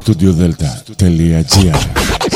studiodelta.gr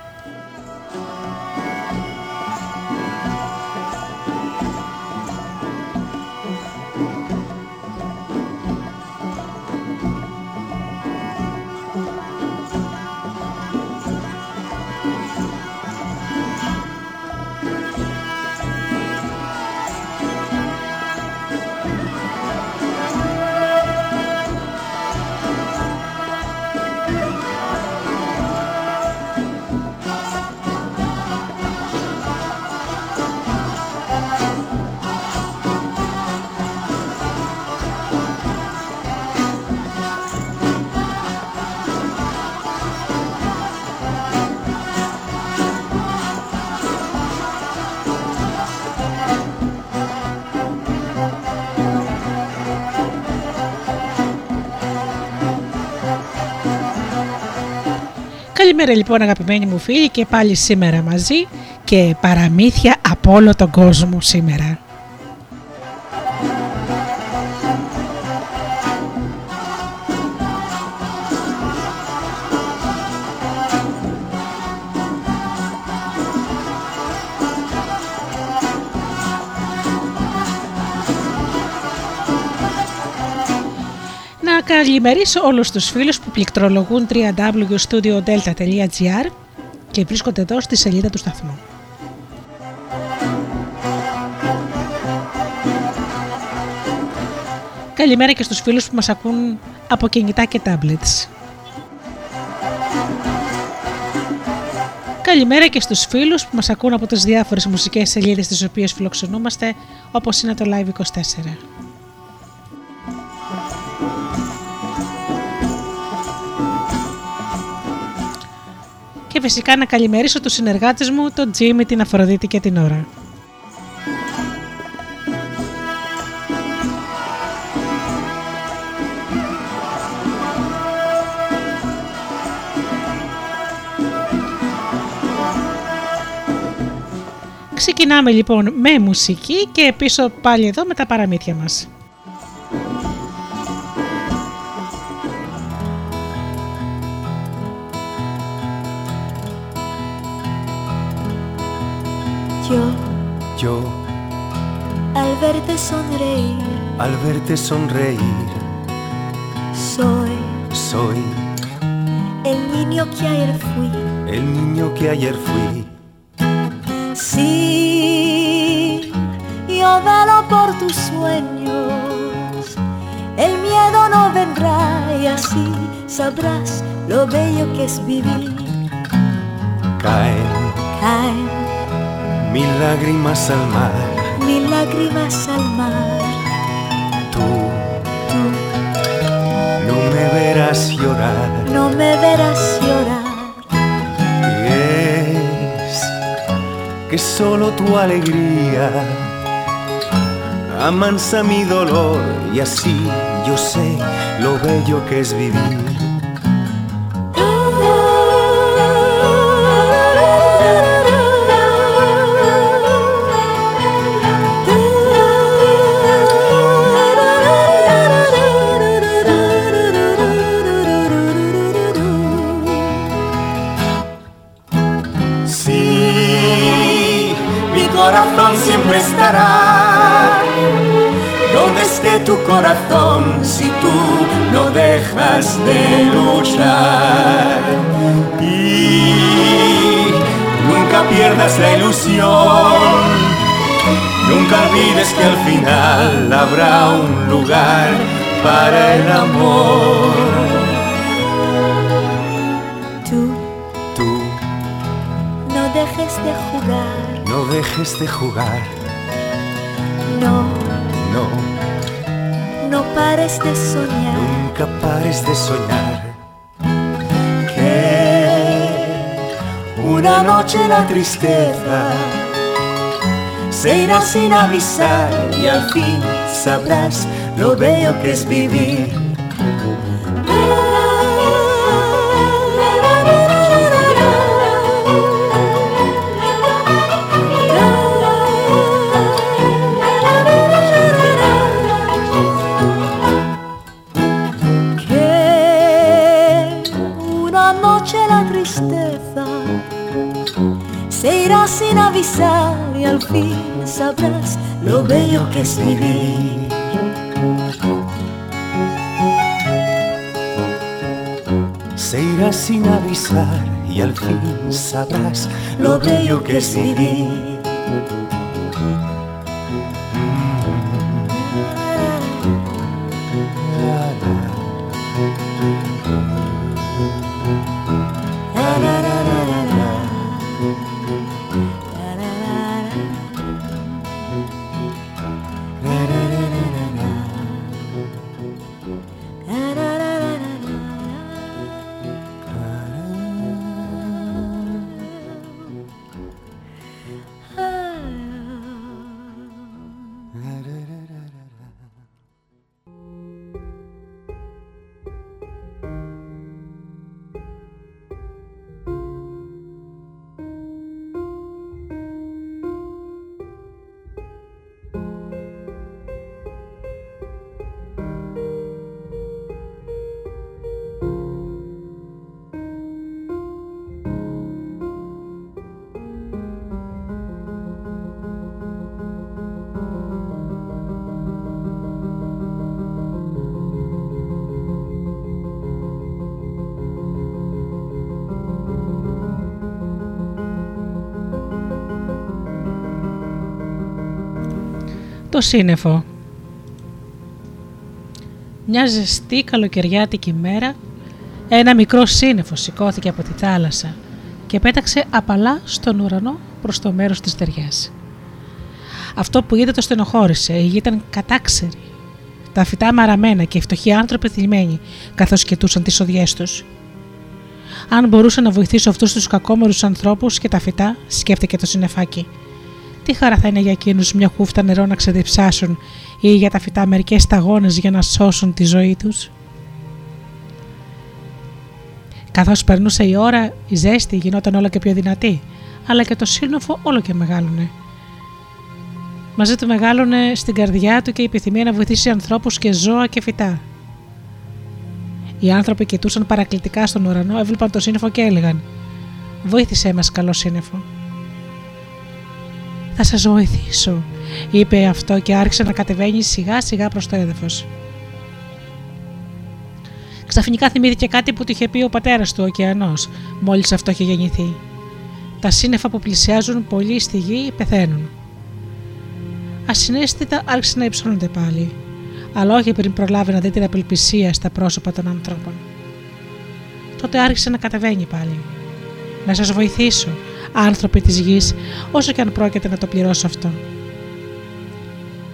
Καλημέρα λοιπόν αγαπημένοι μου φίλοι και πάλι σήμερα μαζί και παραμύθια από όλο τον κόσμο σήμερα. Καλημερίσω όλους τους φίλους που πληκτρολογούν www.studiodelta.gr και βρίσκονται εδώ στη σελίδα του σταθμού. Καλημέρα και στους φίλους που μας ακούν από κινητά και tablets. Καλημέρα και στους φίλους που μας ακούν από τις διάφορες μουσικές σελίδες τις οποίες φιλοξενούμαστε όπως είναι το Live24. Και φυσικά να καλημερίσω τους συνεργάτες μου, τον Τζίμι, την Αφροδίτη και την Ωρα. Ξεκινάμε λοιπόν με μουσική και πίσω πάλι εδώ με τα παραμύθια μας. Yo, al verte sonreír, al verte sonreír, soy, soy. El niño que ayer fui, el niño que ayer fui. Sí, yo velo por tus sueños, el miedo no vendrá y así sabrás lo bello que es vivir. Caen, caen mil lágrimas al mar, mil lágrimas al mar. Tú, tú, no me verás llorar, no me verás llorar. Y es que solo tu alegría amansa mi dolor y así yo sé lo bello que es vivir. siempre estará. Donde esté tu corazón si tú no dejas de luchar? Y nunca pierdas la ilusión. Nunca olvides que al final habrá un lugar para el amor. Tú, tú, no dejes de jugar no dejes de jugar, no, no, no pares de soñar. nunca pares de soñar. Que una noche la tristeza se irá sin avisar y al fin sabrás lo bello que es vivir. Es. Se irá sin avisar y al fin sabrás lo bello que es vivir. Το σύννεφο. Μια ζεστή καλοκαιριάτικη μέρα, ένα μικρό σύννεφο σηκώθηκε από τη θάλασσα και πέταξε απαλά στον ουρανό προς το μέρος της δεριάς. Αυτό που είδε το στενοχώρησε, η γη ήταν κατάξερη. Τα φυτά μαραμένα και οι φτωχοί άνθρωποι θλιμμένοι, καθώς κοιτούσαν τις οδιές τους. Αν μπορούσα να βοηθήσω αυτούς τους κακόμερους ανθρώπους και τα φυτά, σκέφτηκε το συννεφάκι. Τι χαρά θα είναι για εκείνους μια χούφτα νερό να ξεδιψάσουν ή για τα φυτά μερικές σταγόνες για να σώσουν τη ζωή τους; Καθώς περνούσε η ώρα, η ζέστη γινόταν όλο και πιο δυνατή, αλλά και το σύννεφο όλο και μεγάλωνε. Μαζί του μεγάλωνε στην καρδιά του και η επιθυμία να βοηθήσει ανθρώπους και ζώα και φυτά. Οι άνθρωποι κοιτούσαν παρακλητικά στον ουρανό, έβλεπαν το σύννεφο και έλεγαν: Βοήθησέ μας, καλό σύννεφο. Θα σας βοηθήσω, είπε αυτό και άρχισε να κατεβαίνει σιγά σιγά προς το έδαφος. Ξαφνικά θυμήθηκε κάτι που του είχε πει ο πατέρας του, ο ωκεανός, μόλις αυτό είχε γεννηθεί. Τα σύννεφα που πλησιάζουν πολύ στη γη πεθαίνουν. Ασυναίσθητα άρχισε να υψώνονται πάλι, αλλά όχι πριν προλάβει να δει την απελπισία στα πρόσωπα των ανθρώπων. Τότε άρχισε να κατεβαίνει πάλι. Να σας βοηθήσω, άνθρωποι της γης, όσο και αν πρόκειται να το πληρώσω αυτό.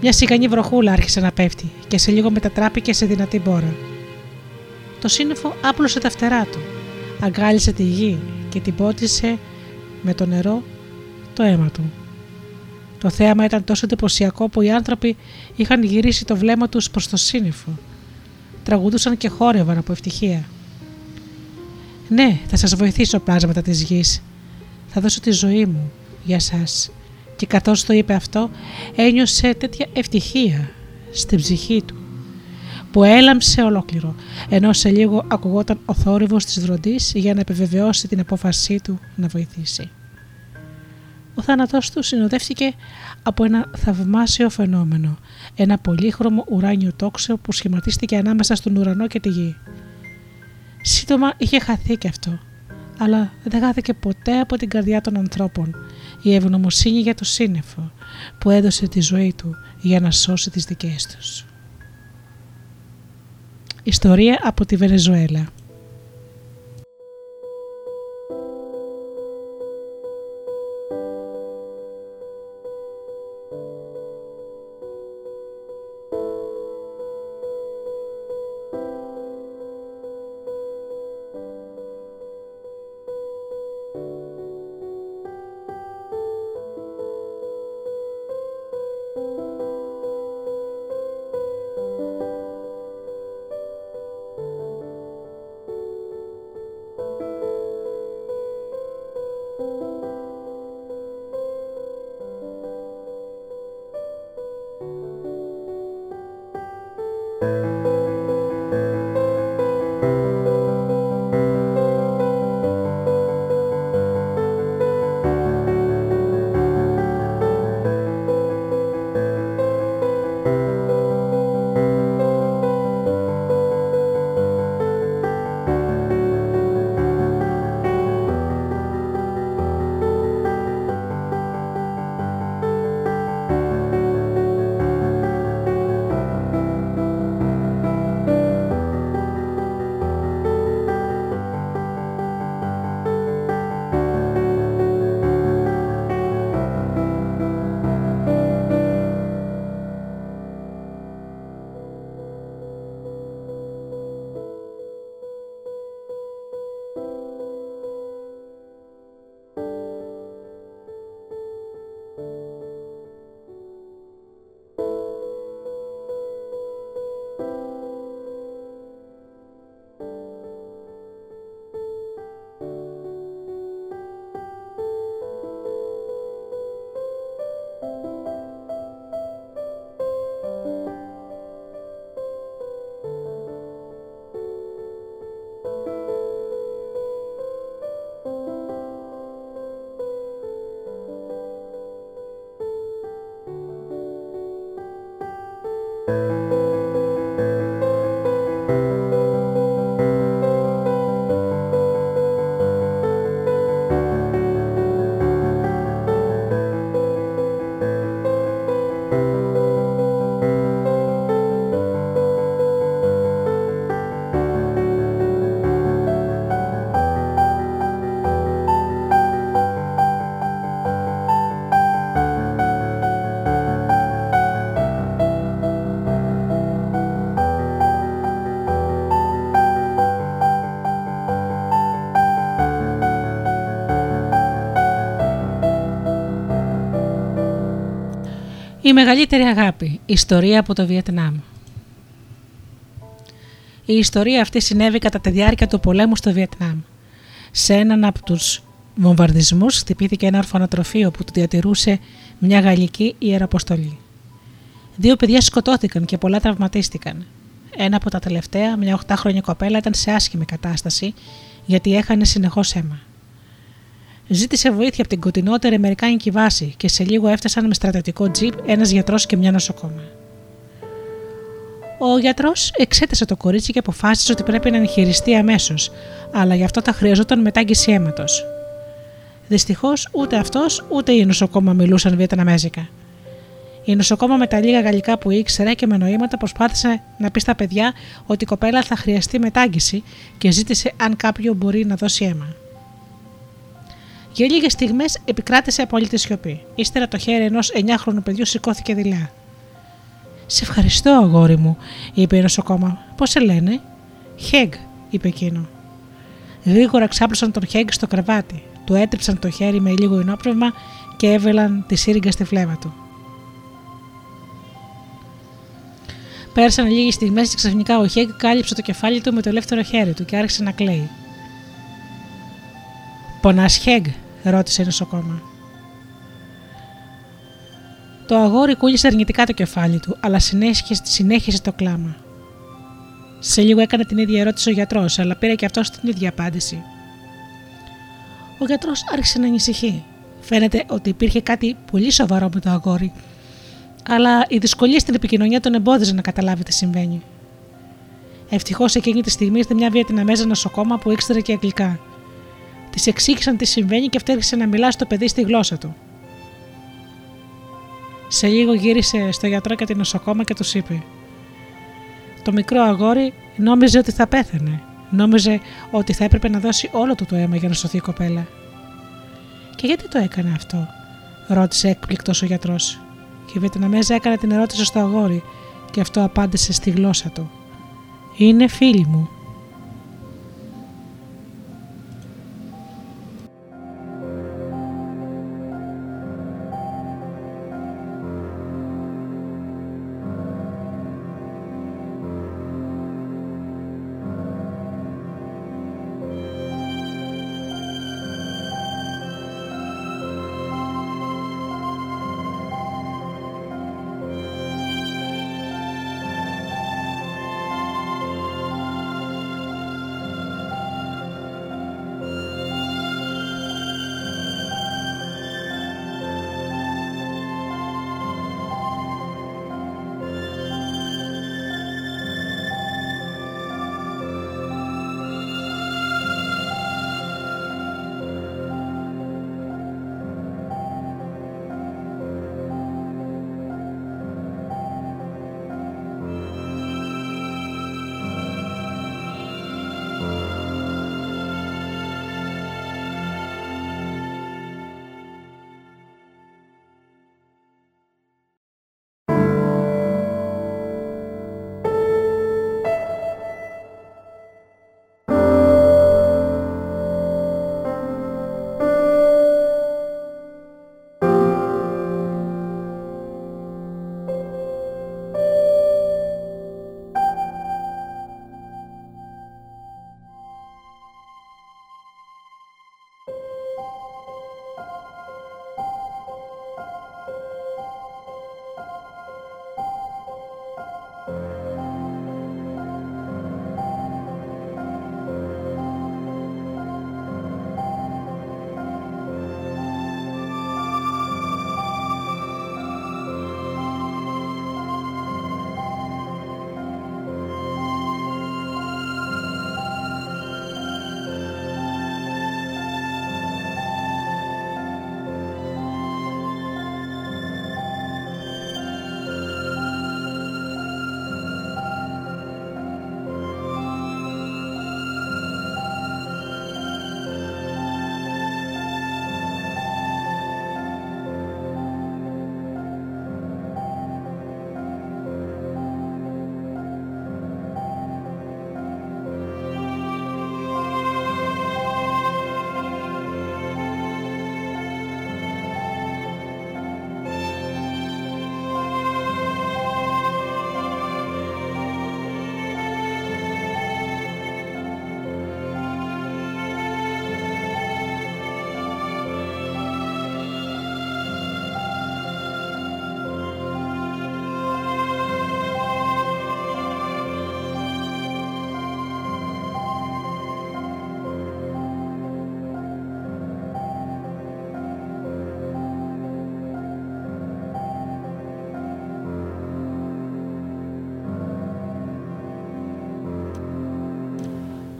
Μια σιγανή βροχούλα άρχισε να πέφτει και σε λίγο μετατράπηκε σε δυνατή μπόρα. Το σύννεφο άπλωσε τα φτερά του, αγκάλισε τη γη και την πότισε με το νερό το αίμα του. Το θέαμα ήταν τόσο εντυπωσιακό που οι άνθρωποι είχαν γυρίσει το βλέμμα τους προς το σύννεφο. Τραγουδούσαν και χόρευαν από ευτυχία. «Ναι, θα σας βοηθήσω πλάσματα της γης. Θα δώσω τη ζωή μου για σας». Και καθώς το είπε αυτό, ένιωσε τέτοια ευτυχία στην ψυχή του που έλαμψε ολόκληρο, ενώ σε λίγο ακουγόταν ο θόρυβος της βροντής για να επιβεβαιώσει την απόφασή του να βοηθήσει. Ο θάνατός του συνοδεύτηκε από ένα θαυμάσιο φαινόμενο, ένα πολύχρωμο ουράνιο τόξο που σχηματίστηκε ανάμεσα στον ουρανό και τη γη. Σύντομα είχε χαθεί και αυτό, αλλά δεν χάθηκε ποτέ από την καρδιά των ανθρώπων η ευγνωμοσύνη για το σύννεφο που έδωσε τη ζωή του για να σώσει τις δικές τους. Ιστορία από τη Βενεζουέλα Η μεγαλύτερη αγάπη. Ιστορία από το Βιετνάμ. Η ιστορία αυτή συνέβη κατά τη διάρκεια του πολέμου στο Βιετνάμ. Σε έναν από τους βομβαρδισμούς χτυπήθηκε ένα ορφανοτροφείο που του διατηρούσε μια γαλλική ιεραποστολή. Δύο παιδιά σκοτώθηκαν και πολλά τραυματίστηκαν. Ένα από τα τελευταία, μια 8χρονη κοπέλα, ήταν σε άσχημη κατάσταση γιατί έχανε συνεχώς αίμα. Ζήτησε βοήθεια από την κοντινότερη Αμερικάνικη βάση και σε λίγο έφτασαν με στρατιωτικό τζιπ ένας γιατρός και μια νοσοκόμα. Ο γιατρός εξέτασε το κορίτσι και αποφάσισε ότι πρέπει να εγχειριστεί αμέσως, αλλά γι' αυτό θα χρειαζόταν μετάγγιση αίματος. Δυστυχώς ούτε αυτός ούτε η νοσοκόμα μιλούσαν Βιετναμέζικα. Η νοσοκόμα με τα λίγα γαλλικά που ήξερε και με νοήματα προσπάθησε να πει στα παιδιά ότι η κοπέλα θα χρειαστεί μετάγγιση και ζήτησε αν κάποιο μπορεί να δώσει αίμα. Για λίγες στιγμές επικράτησε απόλυτη σιωπή. Ύστερα το χέρι ενός 9χρονου παιδιού σηκώθηκε δειλά. Σε ευχαριστώ, αγόρι μου, είπε η νοσοκόμα. Πώς σε λένε, Χέγ, είπε εκείνο. Γρήγορα ξάπλωσαν τον Χέγ στο κρεβάτι. Του έτριψαν το χέρι με λίγο ενόπνευμα και έβελαν τη σύριγγα στη φλέβα του. Πέρασαν λίγες στιγμές και ξαφνικά ο Χέγ κάλυψε το κεφάλι του με το ελεύθερο χέρι του και άρχισε να κλαίει. Πονάς Χέγ, ρώτησε η νοσοκόμα. Το αγόρι κούλησε αρνητικά το κεφάλι του, αλλά συνέχισε, συνέχισε το κλάμα. Σε λίγο έκανε την ίδια ερώτηση ο γιατρός, αλλά πήρε και αυτός την ίδια απάντηση. Ο γιατρός άρχισε να ανησυχεί. Φαίνεται ότι υπήρχε κάτι πολύ σοβαρό με το αγόρι, αλλά η δυσκολία στην επικοινωνία τον εμπόδιζε να καταλάβει τι συμβαίνει. Ευτυχώς εκείνη τη στιγμή ήταν μια Βιετναμέζα νοσοκόμα που ήξερε και αγγλικά. Της εξήγησαν τι συμβαίνει και αυτή άρχισε να μιλά στο παιδί στη γλώσσα του. Σε λίγο γύρισε στο γιατρό και την νοσοκόμα και τους είπε: Το μικρό αγόρι νόμιζε ότι θα πέθανε. Νόμιζε ότι θα έπρεπε να δώσει όλο του το αίμα για να σωθεί η κοπέλα. Και γιατί το έκανε αυτό, ρώτησε έκπληκτος ο γιατρός. Και η Βιετναμέζα έκανε την ερώτηση στο αγόρι και αυτό απάντησε στη γλώσσα του. Είναι φίλη μου.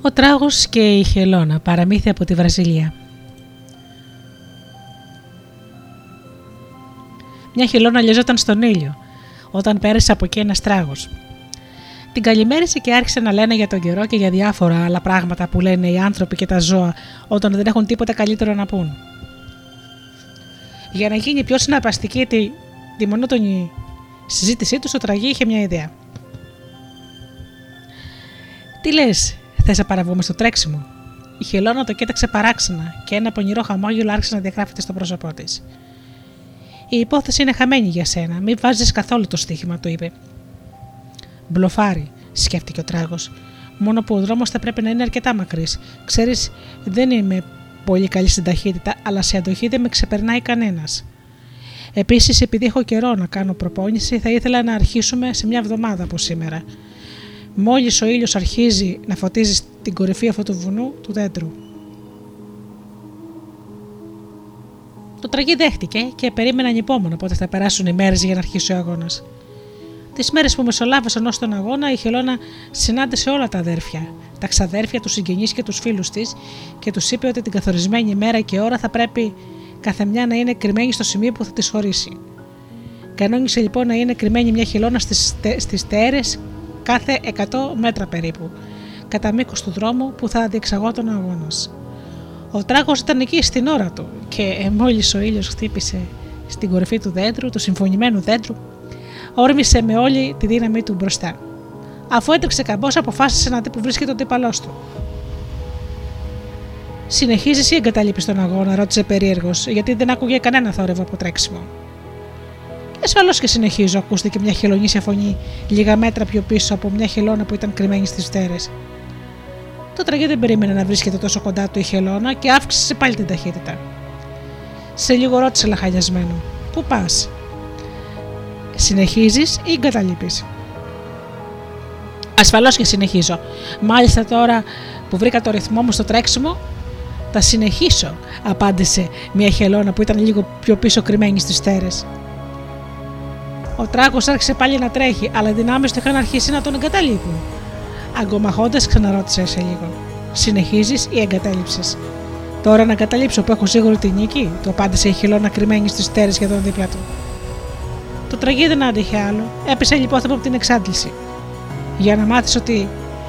Ο τράγος και η χελώνα, παραμύθια από τη Βραζιλία. Μια χελώνα λιώζονταν στον ήλιο, όταν πέρασε από εκεί ένας τράγος. Την καλημέρισε και άρχισε να λένε για τον καιρό και για διάφορα άλλα πράγματα που λένε οι άνθρωποι και τα ζώα όταν δεν έχουν τίποτα καλύτερο να πούν. Για να γίνει πιο συναρπαστική τη, τη μονότονη συζήτησή τους, ο τραγί είχε μια ιδέα. Τι λες, Θε να παραβούμε στο τρέξιμο. Η χελώνα το κοίταξε παράξενα και ένα πονηρό χαμόγελο άρχισε να διαγράφεται στο πρόσωπό της. Η υπόθεση είναι χαμένη για σένα. Μην βάζεις καθόλου το στοίχημα, του είπε. Μπλοφάρι, σκέφτηκε ο τράγος. Μόνο που ο δρόμος θα πρέπει να είναι αρκετά μακρύς. Ξέρεις, δεν είμαι πολύ καλή στην ταχύτητα, αλλά σε αντοχή δεν με ξεπερνάει κανένας. Επίσης, επειδή έχω καιρό να κάνω προπόνηση, θα ήθελα να αρχίσουμε σε μια εβδομάδα από σήμερα. Μόλις ο ήλιος αρχίζει να φωτίζει την κορυφή αυτού του βουνού του δέντρου. Το τραγί δέχτηκε και περίμενε ανυπόμονο πότε θα περάσουν οι μέρες για να αρχίσει ο αγώνας. Τις μέρες που μεσολάβησαν ως τον αγώνα, η Χελώνα συνάντησε όλα τα αδέρφια, τα ξαδέρφια, τους συγγενείς και τους φίλους της και τους είπε ότι την καθορισμένη μέρα και ώρα θα πρέπει κάθε μια να είναι κρυμμένη στο σημείο που θα τη χωρίσει. Κανόνισε λοιπόν να είναι κρυμμένη μια χελώνα στις τέρες κάθε 100 μέτρα περίπου, κατά μήκος του δρόμου που θα διεξαγόταν ο αγώνας. Ο τράγος ήταν εκεί στην ώρα του και μόλις ο ήλιος χτύπησε στην κορυφή του δέντρου, του συμφωνημένου δέντρου, όρμησε με όλη τη δύναμή του μπροστά. Αφού έτρεξε καμπός, αποφάσισε να δει που βρίσκεται ο αντίπαλός του. Συνεχίζεις ή εγκαταλείπεις τον αγώνα, ρώτησε περίεργος, γιατί δεν άκουγε κανένα θόρυβο από τρέξιμο. Ασφαλώ και συνεχίζω, ακούστηκε μια χελονίσια φωνή λίγα μέτρα πιο πίσω από μια χελώνα που ήταν κρυμμένη στις στέρες. Το τραγί δεν περίμενε να βρίσκεται τόσο κοντά του η χελώνα και αύξησε πάλι την ταχύτητα. Σε λίγο ρώτησε λαχαλιασμένο: Πού πας, Συνεχίζεις ή εγκαταλείπεις; Ασφαλώς και συνεχίζω. Μάλιστα τώρα που βρήκα το ρυθμό μου στο τρέξιμο, θα συνεχίσω, απάντησε μια χελώνα που ήταν λίγο πιο πίσω κρυμμένη στις στέρες. Ο τράγο άρχισε πάλι να τρέχει, αλλά οι δυνάμεις του είχαν αρχίσει να τον εγκαταλείπουν. Αγκομαχώντας, ξαναρώτησε σε λίγο. Συνεχίζεις ή εγκατέλειψες; Τώρα να εγκαταλείψω που έχω σίγουρη την νίκη, του απάντησε η χελώνα κρυμμένη στις στέρε τον δίπλα του. Το τραγίδι δεν άντυχε άλλο. Έπεσε λοιπόν από την εξάντληση. Για να μάθεις ότι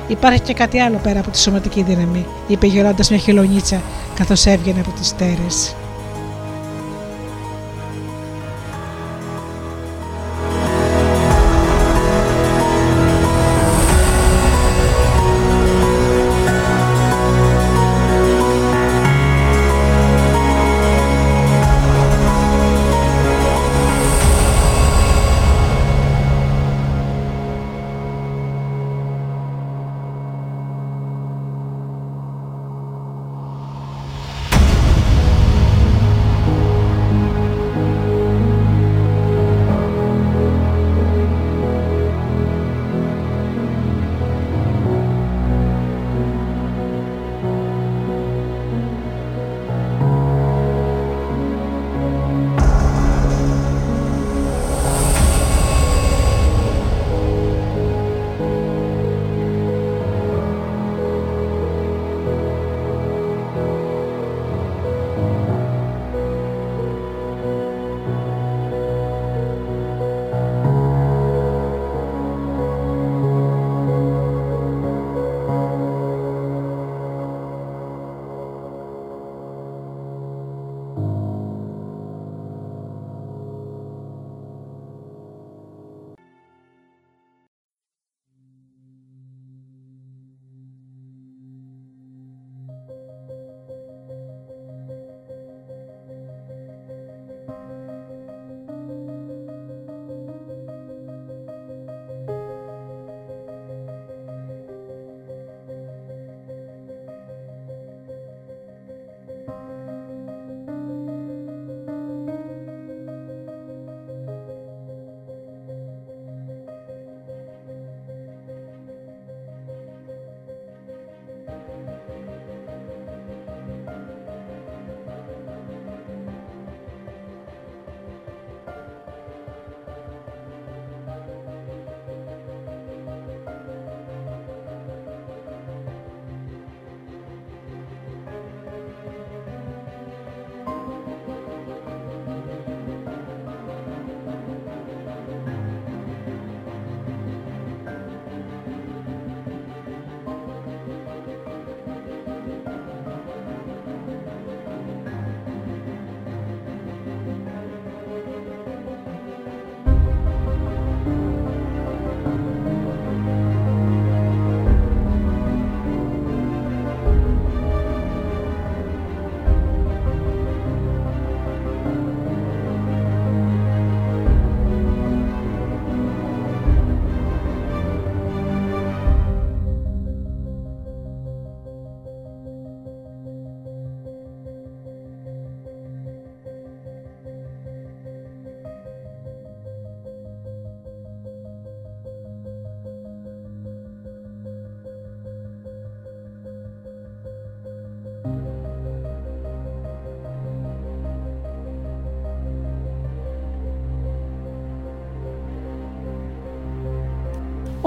υπάρχει και κάτι άλλο πέρα από τη σωματική δύναμη, είπε γελώντας μια χελονίτσα καθώς έβγαινε από τις στέρε.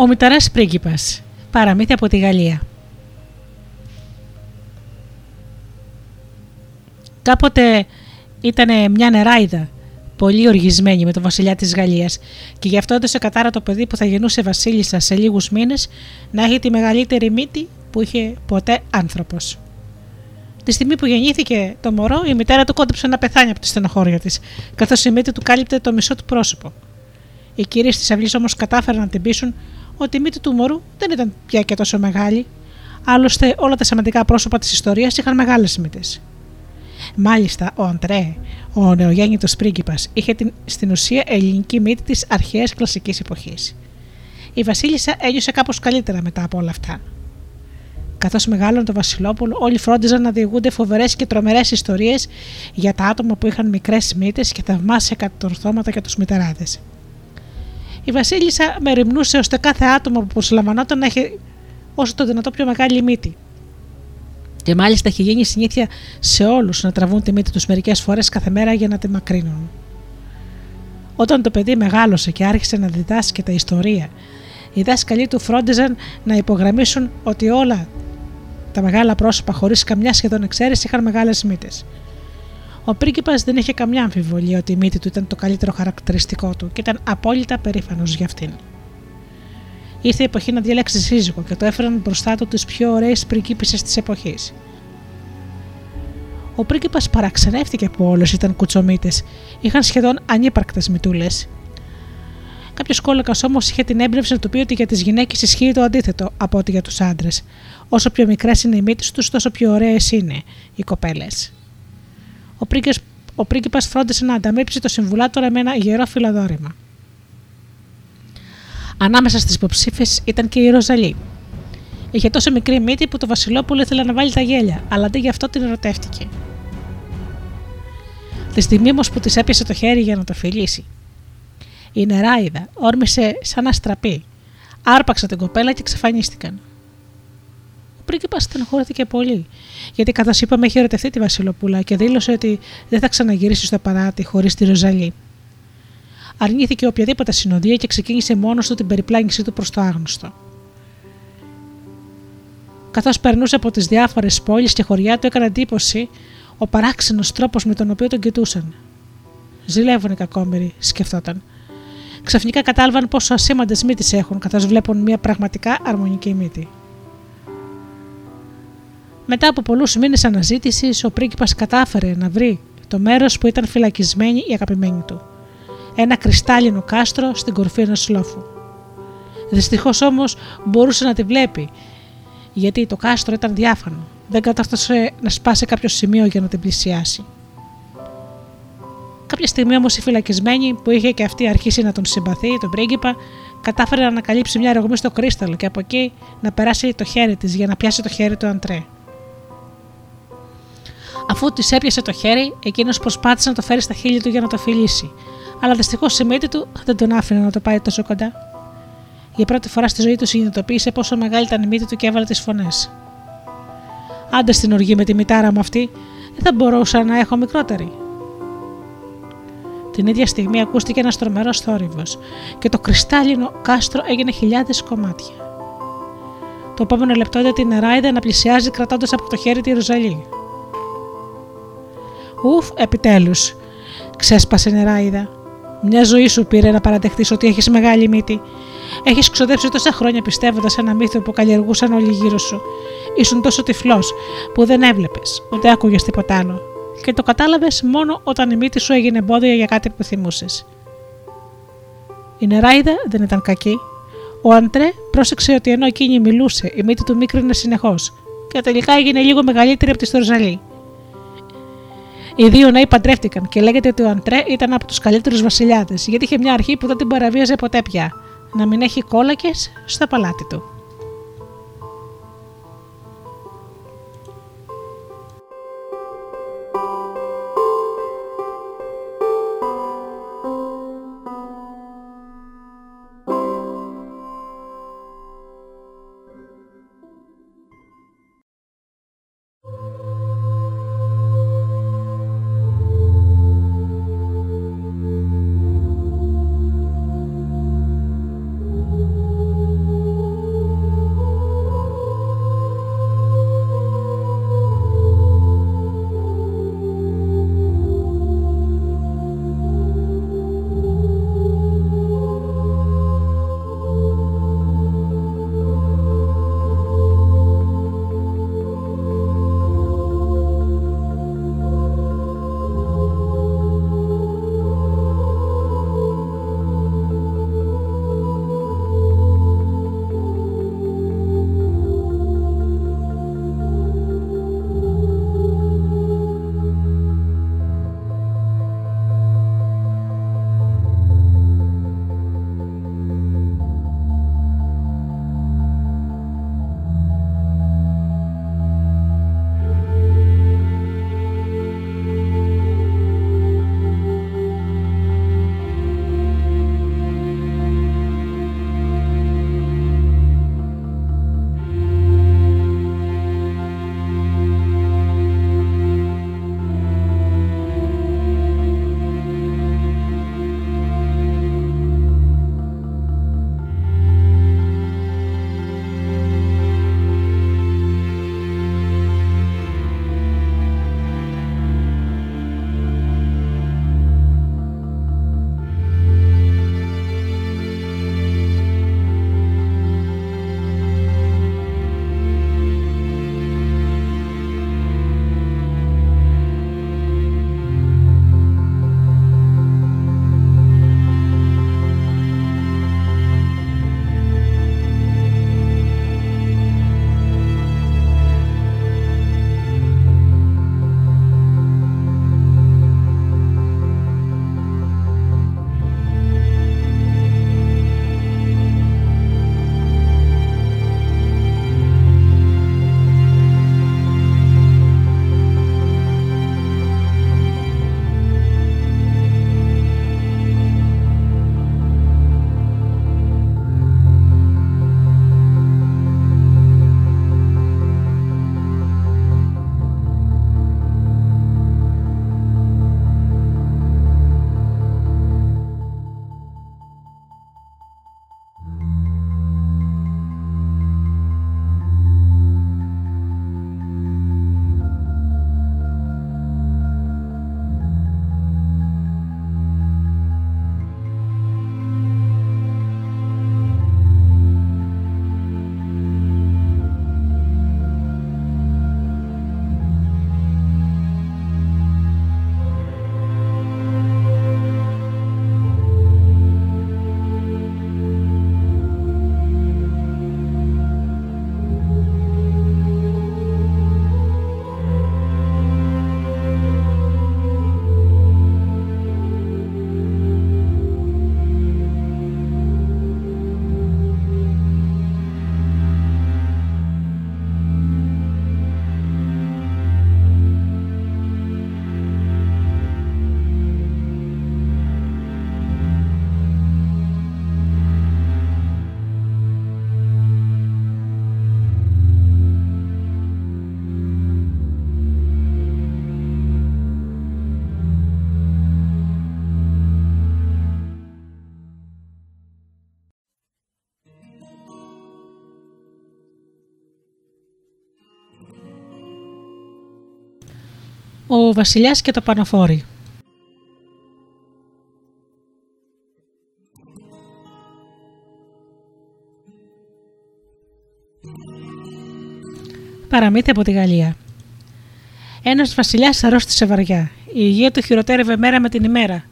Ο μηταράς πρίγκιπας. Παραμύθι από τη Γαλλία. Κάποτε ήταν μια νεράιδα, πολύ οργισμένη με τον βασιλιά της Γαλλίας, και γι' αυτό έδωσε κατάρα το παιδί που θα γεννούσε βασίλισσα σε λίγους μήνες να έχει τη μεγαλύτερη μύτη που είχε ποτέ άνθρωπος. Τη στιγμή που γεννήθηκε το μωρό, η μητέρα του κόντεψε να πεθάνει από τη στενοχώρια της, καθώς η μύτη του κάλυπτε το μισό του πρόσωπο. Οι κυρίες της αυλής όμως κατάφεραν να την πείσουν ότι η μύτη του μωρού δεν ήταν πια και τόσο μεγάλη. Άλλωστε, όλα τα σημαντικά πρόσωπα της ιστορίας είχαν μεγάλες μύτες. Μάλιστα, ο Αντρέ, ο νεογέννητος πρίγκιπας, είχε την, στην ουσία ελληνική μύτη της αρχαίας κλασικής εποχής. Η Βασίλισσα ένιωσε κάπως καλύτερα μετά από όλα αυτά. Καθώς μεγάλωνε το Βασιλόπουλο, όλοι φρόντιζαν να διηγούνται φοβερές και τρομερές ιστορίες για τα άτομα που είχαν μικρές μύτες και θαυμάσια κατορθώματα για τους μητεράδες. Η Βασίλισσα μεριμνούσε ώστε κάθε άτομο που προσλαμβανόταν να έχει όσο το δυνατό πιο μεγάλη μύτη. Και μάλιστα έχει γίνει συνήθεια σε όλους να τραβούν τη μύτη τους μερικές φορές κάθε μέρα για να τη μακρύνουν. Όταν το παιδί μεγάλωσε και άρχισε να διδάσκει τα ιστορία, οι δάσκαλοι του φρόντιζαν να υπογραμμίσουν ότι όλα τα μεγάλα πρόσωπα, χωρίς καμιά σχεδόν εξαίρεση, είχαν μεγάλες μύτες. Ο πρίγκιπας δεν είχε καμιά αμφιβολία ότι η μύτη του ήταν το καλύτερο χαρακτηριστικό του και ήταν απόλυτα περήφανος για αυτήν. Ήρθε η εποχή να διαλέξει σύζυγο και το έφεραν μπροστά του τις πιο ωραίες πριγκίπισε της εποχής. Ο πρίγκιπας παραξενεύτηκε που όλες ήταν κουτσομίτε, είχαν σχεδόν ανύπαρκτες μητούλες. Κάποιος κόλακας όμως είχε την έμπνευση να του πει ότι για τις γυναίκες ισχύει το αντίθετο από ότι για τους άντρες. Όσο πιο μικρές είναι οι μύτες τους, τόσο πιο ωραίες είναι οι κοπέλες. Ο, ο πρίγκιπας φρόντισε να ανταμείψει το συμβουλάτορα με ένα γερό φιλοδόρημα. Ανάμεσα στις υποψήφιες ήταν και η Ροζαλή. Είχε τόσο μικρή μύτη που το Βασιλόπουλο ήθελε να βάλει τα γέλια, αλλά αντί γι' αυτό την ερωτεύτηκε. Τη στιγμή όμως που της έπιασε το χέρι για να το φιλήσει. Η νεράιδα όρμησε σαν αστραπή. Άρπαξε την κοπέλα και εξαφανίστηκαν. Ο πρίγκιπα στενοχωρήθηκε πολύ, γιατί καθώς είπαμε είχε ερωτευτεί τη Βασιλοπούλα και δήλωσε ότι δεν θα ξαναγυρίσει στο παράτι χωρίς τη Ροζαλή αρνήθηκε οποιαδήποτε συνοδεία και ξεκίνησε μόνος του την περιπλάνησή του προς το άγνωστο. Καθώς περνούσε από τις διάφορες πόλεις και χωριά του, έκανε εντύπωση ο παράξενος τρόπος με τον οποίο τον κοιτούσαν. Ζηλεύουν οι κακόμοιροι, σκεφτόταν. Ξαφνικά κατάλαβαν πόσο ασήμαντες μύτες έχουν, καθώς βλέπουν μια πραγματικά αρμονική μύτη. Μετά από πολλούς μήνες αναζήτησης, ο πρίγκιπας κατάφερε να βρει το μέρος που ήταν φυλακισμένη η αγαπημένη του ένα κρυστάλλινο κάστρο στην κορφή ενός λόφου. Δυστυχώς όμως μπορούσε να τη βλέπει, γιατί το κάστρο ήταν διάφανο. Δεν κατάφτασε να σπάσει κάποιο σημείο για να την πλησιάσει. Κάποια στιγμή όμως η φυλακισμένη, που είχε και αυτή αρχίσει να τον συμπαθεί, τον πρίγκιπα, κατάφερε να ανακαλύψει μια ρογμή στο κρίσταλο και από εκεί να περάσει το χέρι της για να πιάσει το χέρι του Αντρέ. Αφού της έπιασε το χέρι, εκείνος προσπάθησε να το φέρει στα χείλη του για να το φιλήσει, αλλά δυστυχώς η μύτη του δεν τον άφηνε να το πάει τόσο κοντά. Για πρώτη φορά στη ζωή του συνειδητοποίησε πόσο μεγάλη ήταν η μύτη του και έβαλε τις φωνές. Άντε στην οργή με τη μητάρα μου αυτή, δεν θα μπορούσα να έχω μικρότερη. Την ίδια στιγμή ακούστηκε ένας τρομερός θόρυβος και το κρυστάλλινο κάστρο έγινε χιλιάδες κομμάτια. Το επόμενο λεπτό είδε την Ράιδα να πλησιάζει κρατώντας από το χέρι τη Ροζαλή. Ουφ, επιτέλους, ξέσπασε η Ράιδα. Μια ζωή σου πήρε να παραδεχτεί ότι έχεις μεγάλη μύτη. Έχεις ξοδέψει τόσα χρόνια πιστεύοντας ένα μύθο που καλλιεργούσαν όλοι γύρω σου. Ήσουν τόσο τυφλός που δεν έβλεπες, ούτε άκουγες τίποτα άλλο. Και το κατάλαβες μόνο όταν η μύτη σου έγινε εμπόδιο για κάτι που θυμούσες. Η νεράιδα δεν ήταν κακή. Ο Αντρέ πρόσεξε ότι ενώ εκείνη μιλούσε, η μύτη του μίκρινε συνεχώς και τελικά έγινε λίγο μεγαλύτερη από τη Στορζαλή. Οι δύο νέοι παντρεύτηκαν και λέγεται ότι ο Αντρέ ήταν από τους καλύτερους βασιλιάδες, γιατί είχε μια αρχή που δεν την παραβίαζε ποτέ πια. Να μην έχει κόλακες στο παλάτι του. Ο βασιλιάς και το πανοφόρι Παραμύθι από τη Γαλλία Ένας βασιλιάς αρρώστησε βαριά. Η υγεία του χειροτέρευε μέρα με την ημέρα,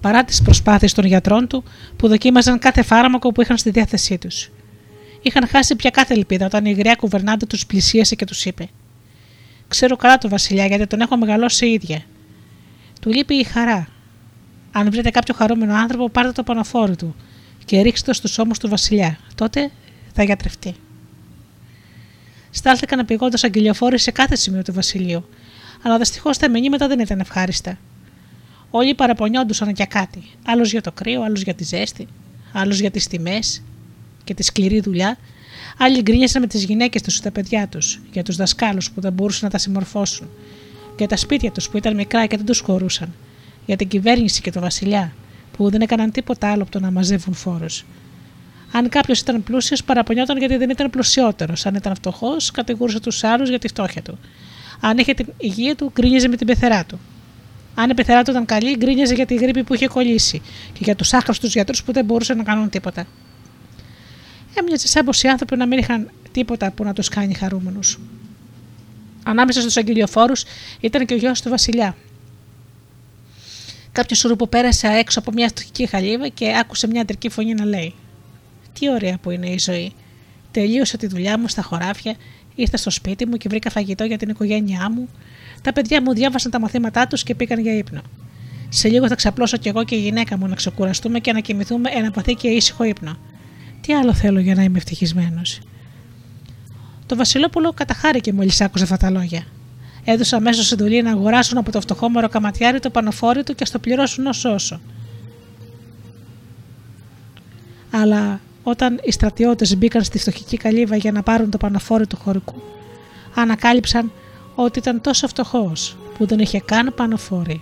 παρά τις προσπάθειες των γιατρών του που δοκίμαζαν κάθε φάρμακο που είχαν στη διάθεσή τους. Είχαν χάσει πια κάθε ελπίδα όταν η γριά κουβερνάντα τους πλησίασε και τους είπε: Ξέρω καλά τον Βασιλιά γιατί τον έχω μεγαλώσει ίδια. Του λείπει η χαρά. Αν βρείτε κάποιο χαρούμενο άνθρωπο, πάρτε το πανοφόρι του και ρίξτε το στους ώμους του Βασιλιά. Τότε θα γιατρευτεί. Στάλθηκαν επιγόντω αγγελιοφόροι σε κάθε σημείο του Βασιλείου, αλλά δυστυχώς τα μηνύματα δεν ήταν ευχάριστα. Όλοι παραπονιόντουσαν για κάτι. Άλλος για το κρύο, άλλος για τη ζέστη, άλλος για τις τιμές και τη σκληρή δουλειά. Άλλοι γκρίνιασαν με τις γυναίκες τους και τα παιδιά τους, για τους δασκάλους που δεν μπορούσαν να τα συμμορφώσουν, για τα σπίτια τους που ήταν μικρά και δεν τους χωρούσαν, για την κυβέρνηση και τον Βασιλιά που δεν έκαναν τίποτα άλλο από το να μαζεύουν φόρους. Αν κάποιος ήταν πλούσιος, παραπονιόταν γιατί δεν ήταν πλουσιότερος. Αν ήταν φτωχός, κατηγορούσε τους άλλους για τη φτώχεια του. Αν είχε την υγεία του, γκρίνιαζε με την πεθερά του. Αν η πεθερά του ήταν καλή, γκρίνιαζε για τη γρήπη που είχε κολλήσει και για τους άχρηστους γιατρούς που δεν μπορούσαν να κάνουν τίποτα. Έμοιαζε σαν πως οι άνθρωποι να μην είχαν τίποτα που να τους κάνει χαρούμενους. Ανάμεσα στους αγγελιοφόρους ήταν και ο γιος του Βασιλιά. Κάποιος σουρούπο πέρασε έξω από μια φτωχική χαλίβα και άκουσε μια αντρική φωνή να λέει: Τι ωραία που είναι η ζωή. Τελείωσα τη δουλειά μου στα χωράφια, ήρθα στο σπίτι μου και βρήκα φαγητό για την οικογένειά μου. Τα παιδιά μου διάβασαν τα μαθήματά τους και πήγαν για ύπνο. Σε λίγο θα ξαπλώσω κι εγώ και η γυναίκα μου να ξεκουραστούμε και να κοιμηθούμε ένα παθή και ήσυχο ύπνο. Τι άλλο θέλω για να είμαι ευτυχισμένος; Το Βασιλόπουλο καταχάρηκε μόλις άκουσε αυτά τα λόγια. Έδωσε αμέσως εντολή να αγοράσουν από το φτωχόμερο καματιάρι το πανοφόρι του και στο πληρώσουν ω όσο. Αλλά όταν οι στρατιώτες μπήκαν στη φτωχική καλύβα για να πάρουν το πανοφόρι του χωρικού, ανακάλυψαν ότι ήταν τόσο φτωχός που δεν είχε καν πανοφόρι.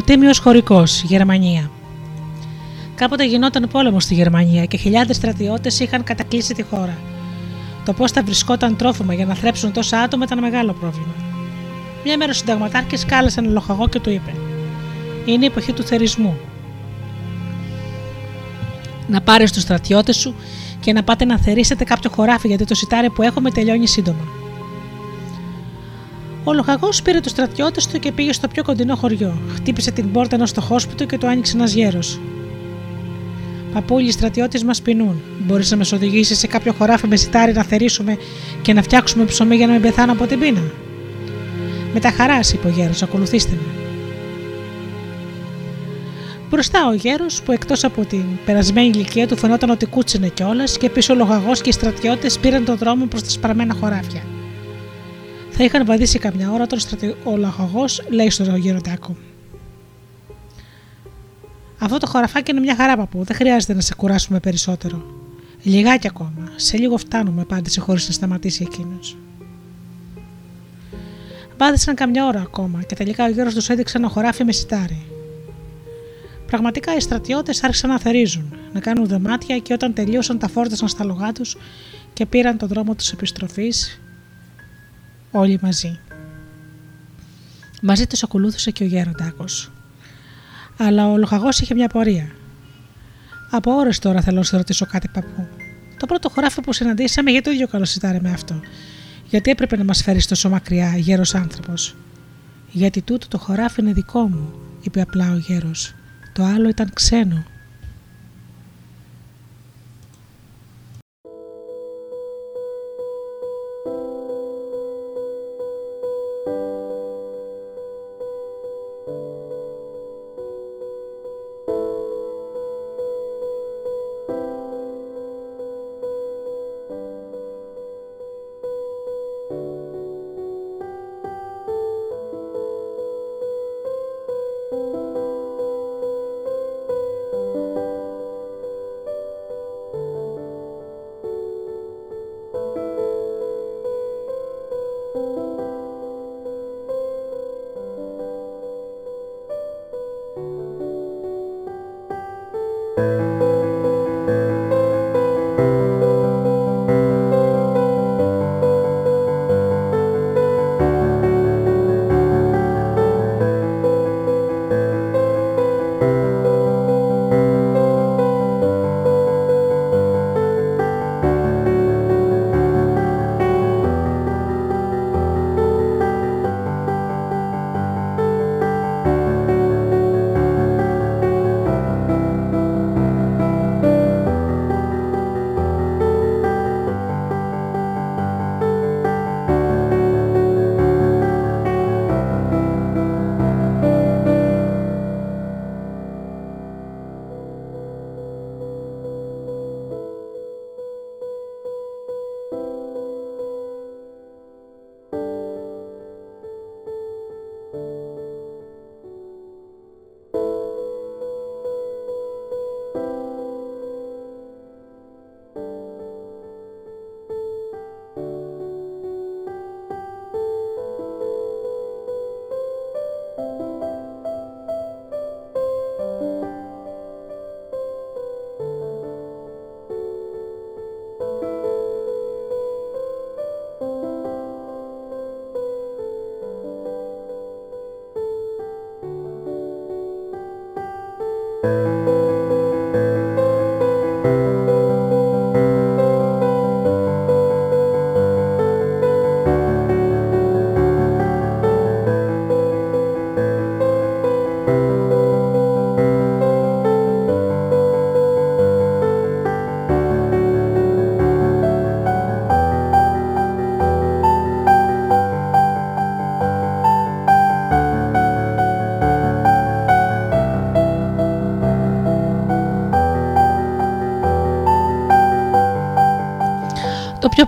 Ο Τίμιος Χωρικός, Γερμανία. Κάποτε γινόταν πόλεμο στη Γερμανία και χιλιάδες στρατιώτες είχαν κατακλείσει τη χώρα. Το πώς θα βρισκόταν τρόφιμα για να θρέψουν τόσα άτομα ήταν μεγάλο πρόβλημα. Μια μέρα ο συνταγματάρχης κάλεσε ένα λοχαγό και του είπε: Είναι η εποχή του θερισμού. Να πάρεις τους στρατιώτες σου και να πάτε να θερήσετε κάποιο χωράφι γιατί το σιτάρι που έχουμε τελειώνει σύντομα. Ο λοχαγός πήρε τους στρατιώτες του και πήγε στο πιο κοντινό χωριό. Χτύπησε την πόρτα ενός στοχόσπιτου και το άνοιξε ένας γέρος. Παππούλοι, οι στρατιώτες μας πεινούν. Μπορείς να μας οδηγήσεις σε κάποιο χωράφι με σιτάρι να θερήσουμε και να φτιάξουμε ψωμί για να μην πεθάνω από την πείνα. Με τα χαράς, είπε ο γέρος, ακολουθήστε με. Μπροστά ο γέρος, που εκτός από την περασμένη ηλικία του φαινόταν ότι κούτσινε κιόλας, και πίσω ο λογαγό και οι στρατιώτες πήραν τον δρόμο προς τα σπαρμένα χωράφια. Θα είχαν βαδίσει καμιά ώρα, όταν στρατι... ο λογαγό λέει στον γεροντάκο. Αυτό το χωραφάκι είναι μια χαρά, παππού. Δεν χρειάζεται να σε κουράσουμε περισσότερο. Λιγάκι ακόμα. Σε λίγο φτάνουμε, απάντησε χωρίς να σταματήσει εκείνος. Βάδισαν καμιά ώρα ακόμα και τελικά ο γέρος τους έδειξε ένα χωράφι με σιτάρι. Πραγματικά οι στρατιώτες άρχισαν να θερίζουν, να κάνουν δεμάτια και όταν τελείωσαν τα φόρτασαν στα λογά τους και πήραν τον δρόμο της επιστροφής όλοι μαζί. Μαζί τους ακολούθησε και ο γέροντάκος. Αλλά ο λοχαγός είχε μια πορεία. Από ώρες τώρα θέλω να σε ρωτήσω κάτι, παππού. Το πρώτο χωράφι που συναντήσαμε, γιατί το ίδιο καλό με αυτό. Γιατί έπρεπε να μας φέρεις τόσο μακριά, γέρος άνθρωπος. Γιατί τούτο το χωράφι είναι δικό μου, είπε απλά ο γέρος. Το άλλο ήταν ξένο.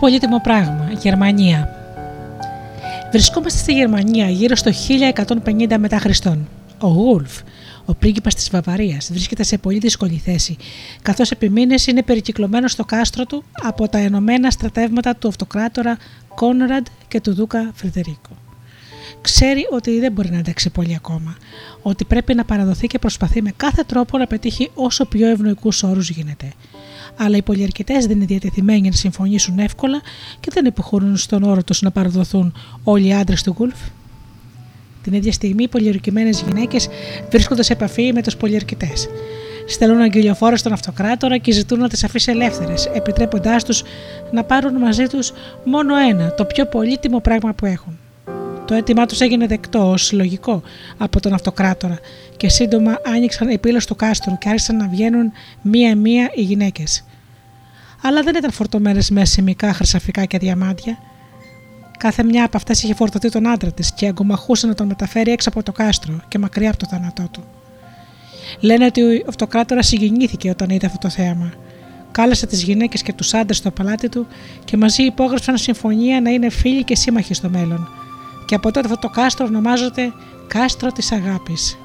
Πολύτιμο πράγμα, Γερμανία. Βρισκόμαστε στη Γερμανία γύρω στο 1150 μετά Χριστόν. Ο Γούλφ, ο πρίγκιπας της Βαβαρίας, βρίσκεται σε πολύ δύσκολη θέση, καθώς επί μήνες είναι περικυκλωμένο στο κάστρο του από τα ενωμένα στρατεύματα του αυτοκράτορα Κόνραντ και του Δούκα Φρυδερίκο. ξέρει ότι δεν μπορεί να αντέξει πολύ ακόμα. Ότι πρέπει να παραδοθεί και προσπαθεί με κάθε τρόπο να πετύχει όσο πιο ευνοϊκούς όρους γίνεται. Αλλά οι πολιαρκητέ δεν είναι διατεθειμένοι να συμφωνήσουν εύκολα και δεν υποχωρούν στον όρο τους να παραδοθούν όλοι οι άντρες του Γκουλφ. Την ίδια στιγμή, οι πολιορκημένε γυναίκες βρίσκονται σε επαφή με τους πολιορκητέ. Στέλνουν αγγελιοφόρε στον αυτοκράτορα και ζητούν να τις αφήσει ελεύθερες, επιτρέποντάς τους να πάρουν μαζί τους μόνο ένα, το πιο πολύτιμο πράγμα που έχουν. Το αίτημά τους έγινε δεκτό ως λογικό από τον αυτοκράτορα και σύντομα άνοιξαν οι πύλε του κάστρου και άρχισαν να βγαίνουν μία-μία οι γυναίκες. Αλλά δεν ήταν φορτωμένες με σημικά, χρυσαφικά και διαμάντια. Κάθε μια από αυτές είχε φορτωθεί τον άντρα της και αγκομαχούσε να τον μεταφέρει έξω από το κάστρο και μακριά από το θάνατό του. Λένε ότι ο αυτοκράτορας συγκινήθηκε όταν είδε αυτό το θέαμα. Κάλεσε τις γυναίκες και τους άντρες στο παλάτι του και μαζί υπόγραψαν συμφωνία να είναι φίλοι και σύμμαχοι στο μέλλον. Και από τότε αυτό το κάστρο ονομάζεται Κάστρο της Αγάπης.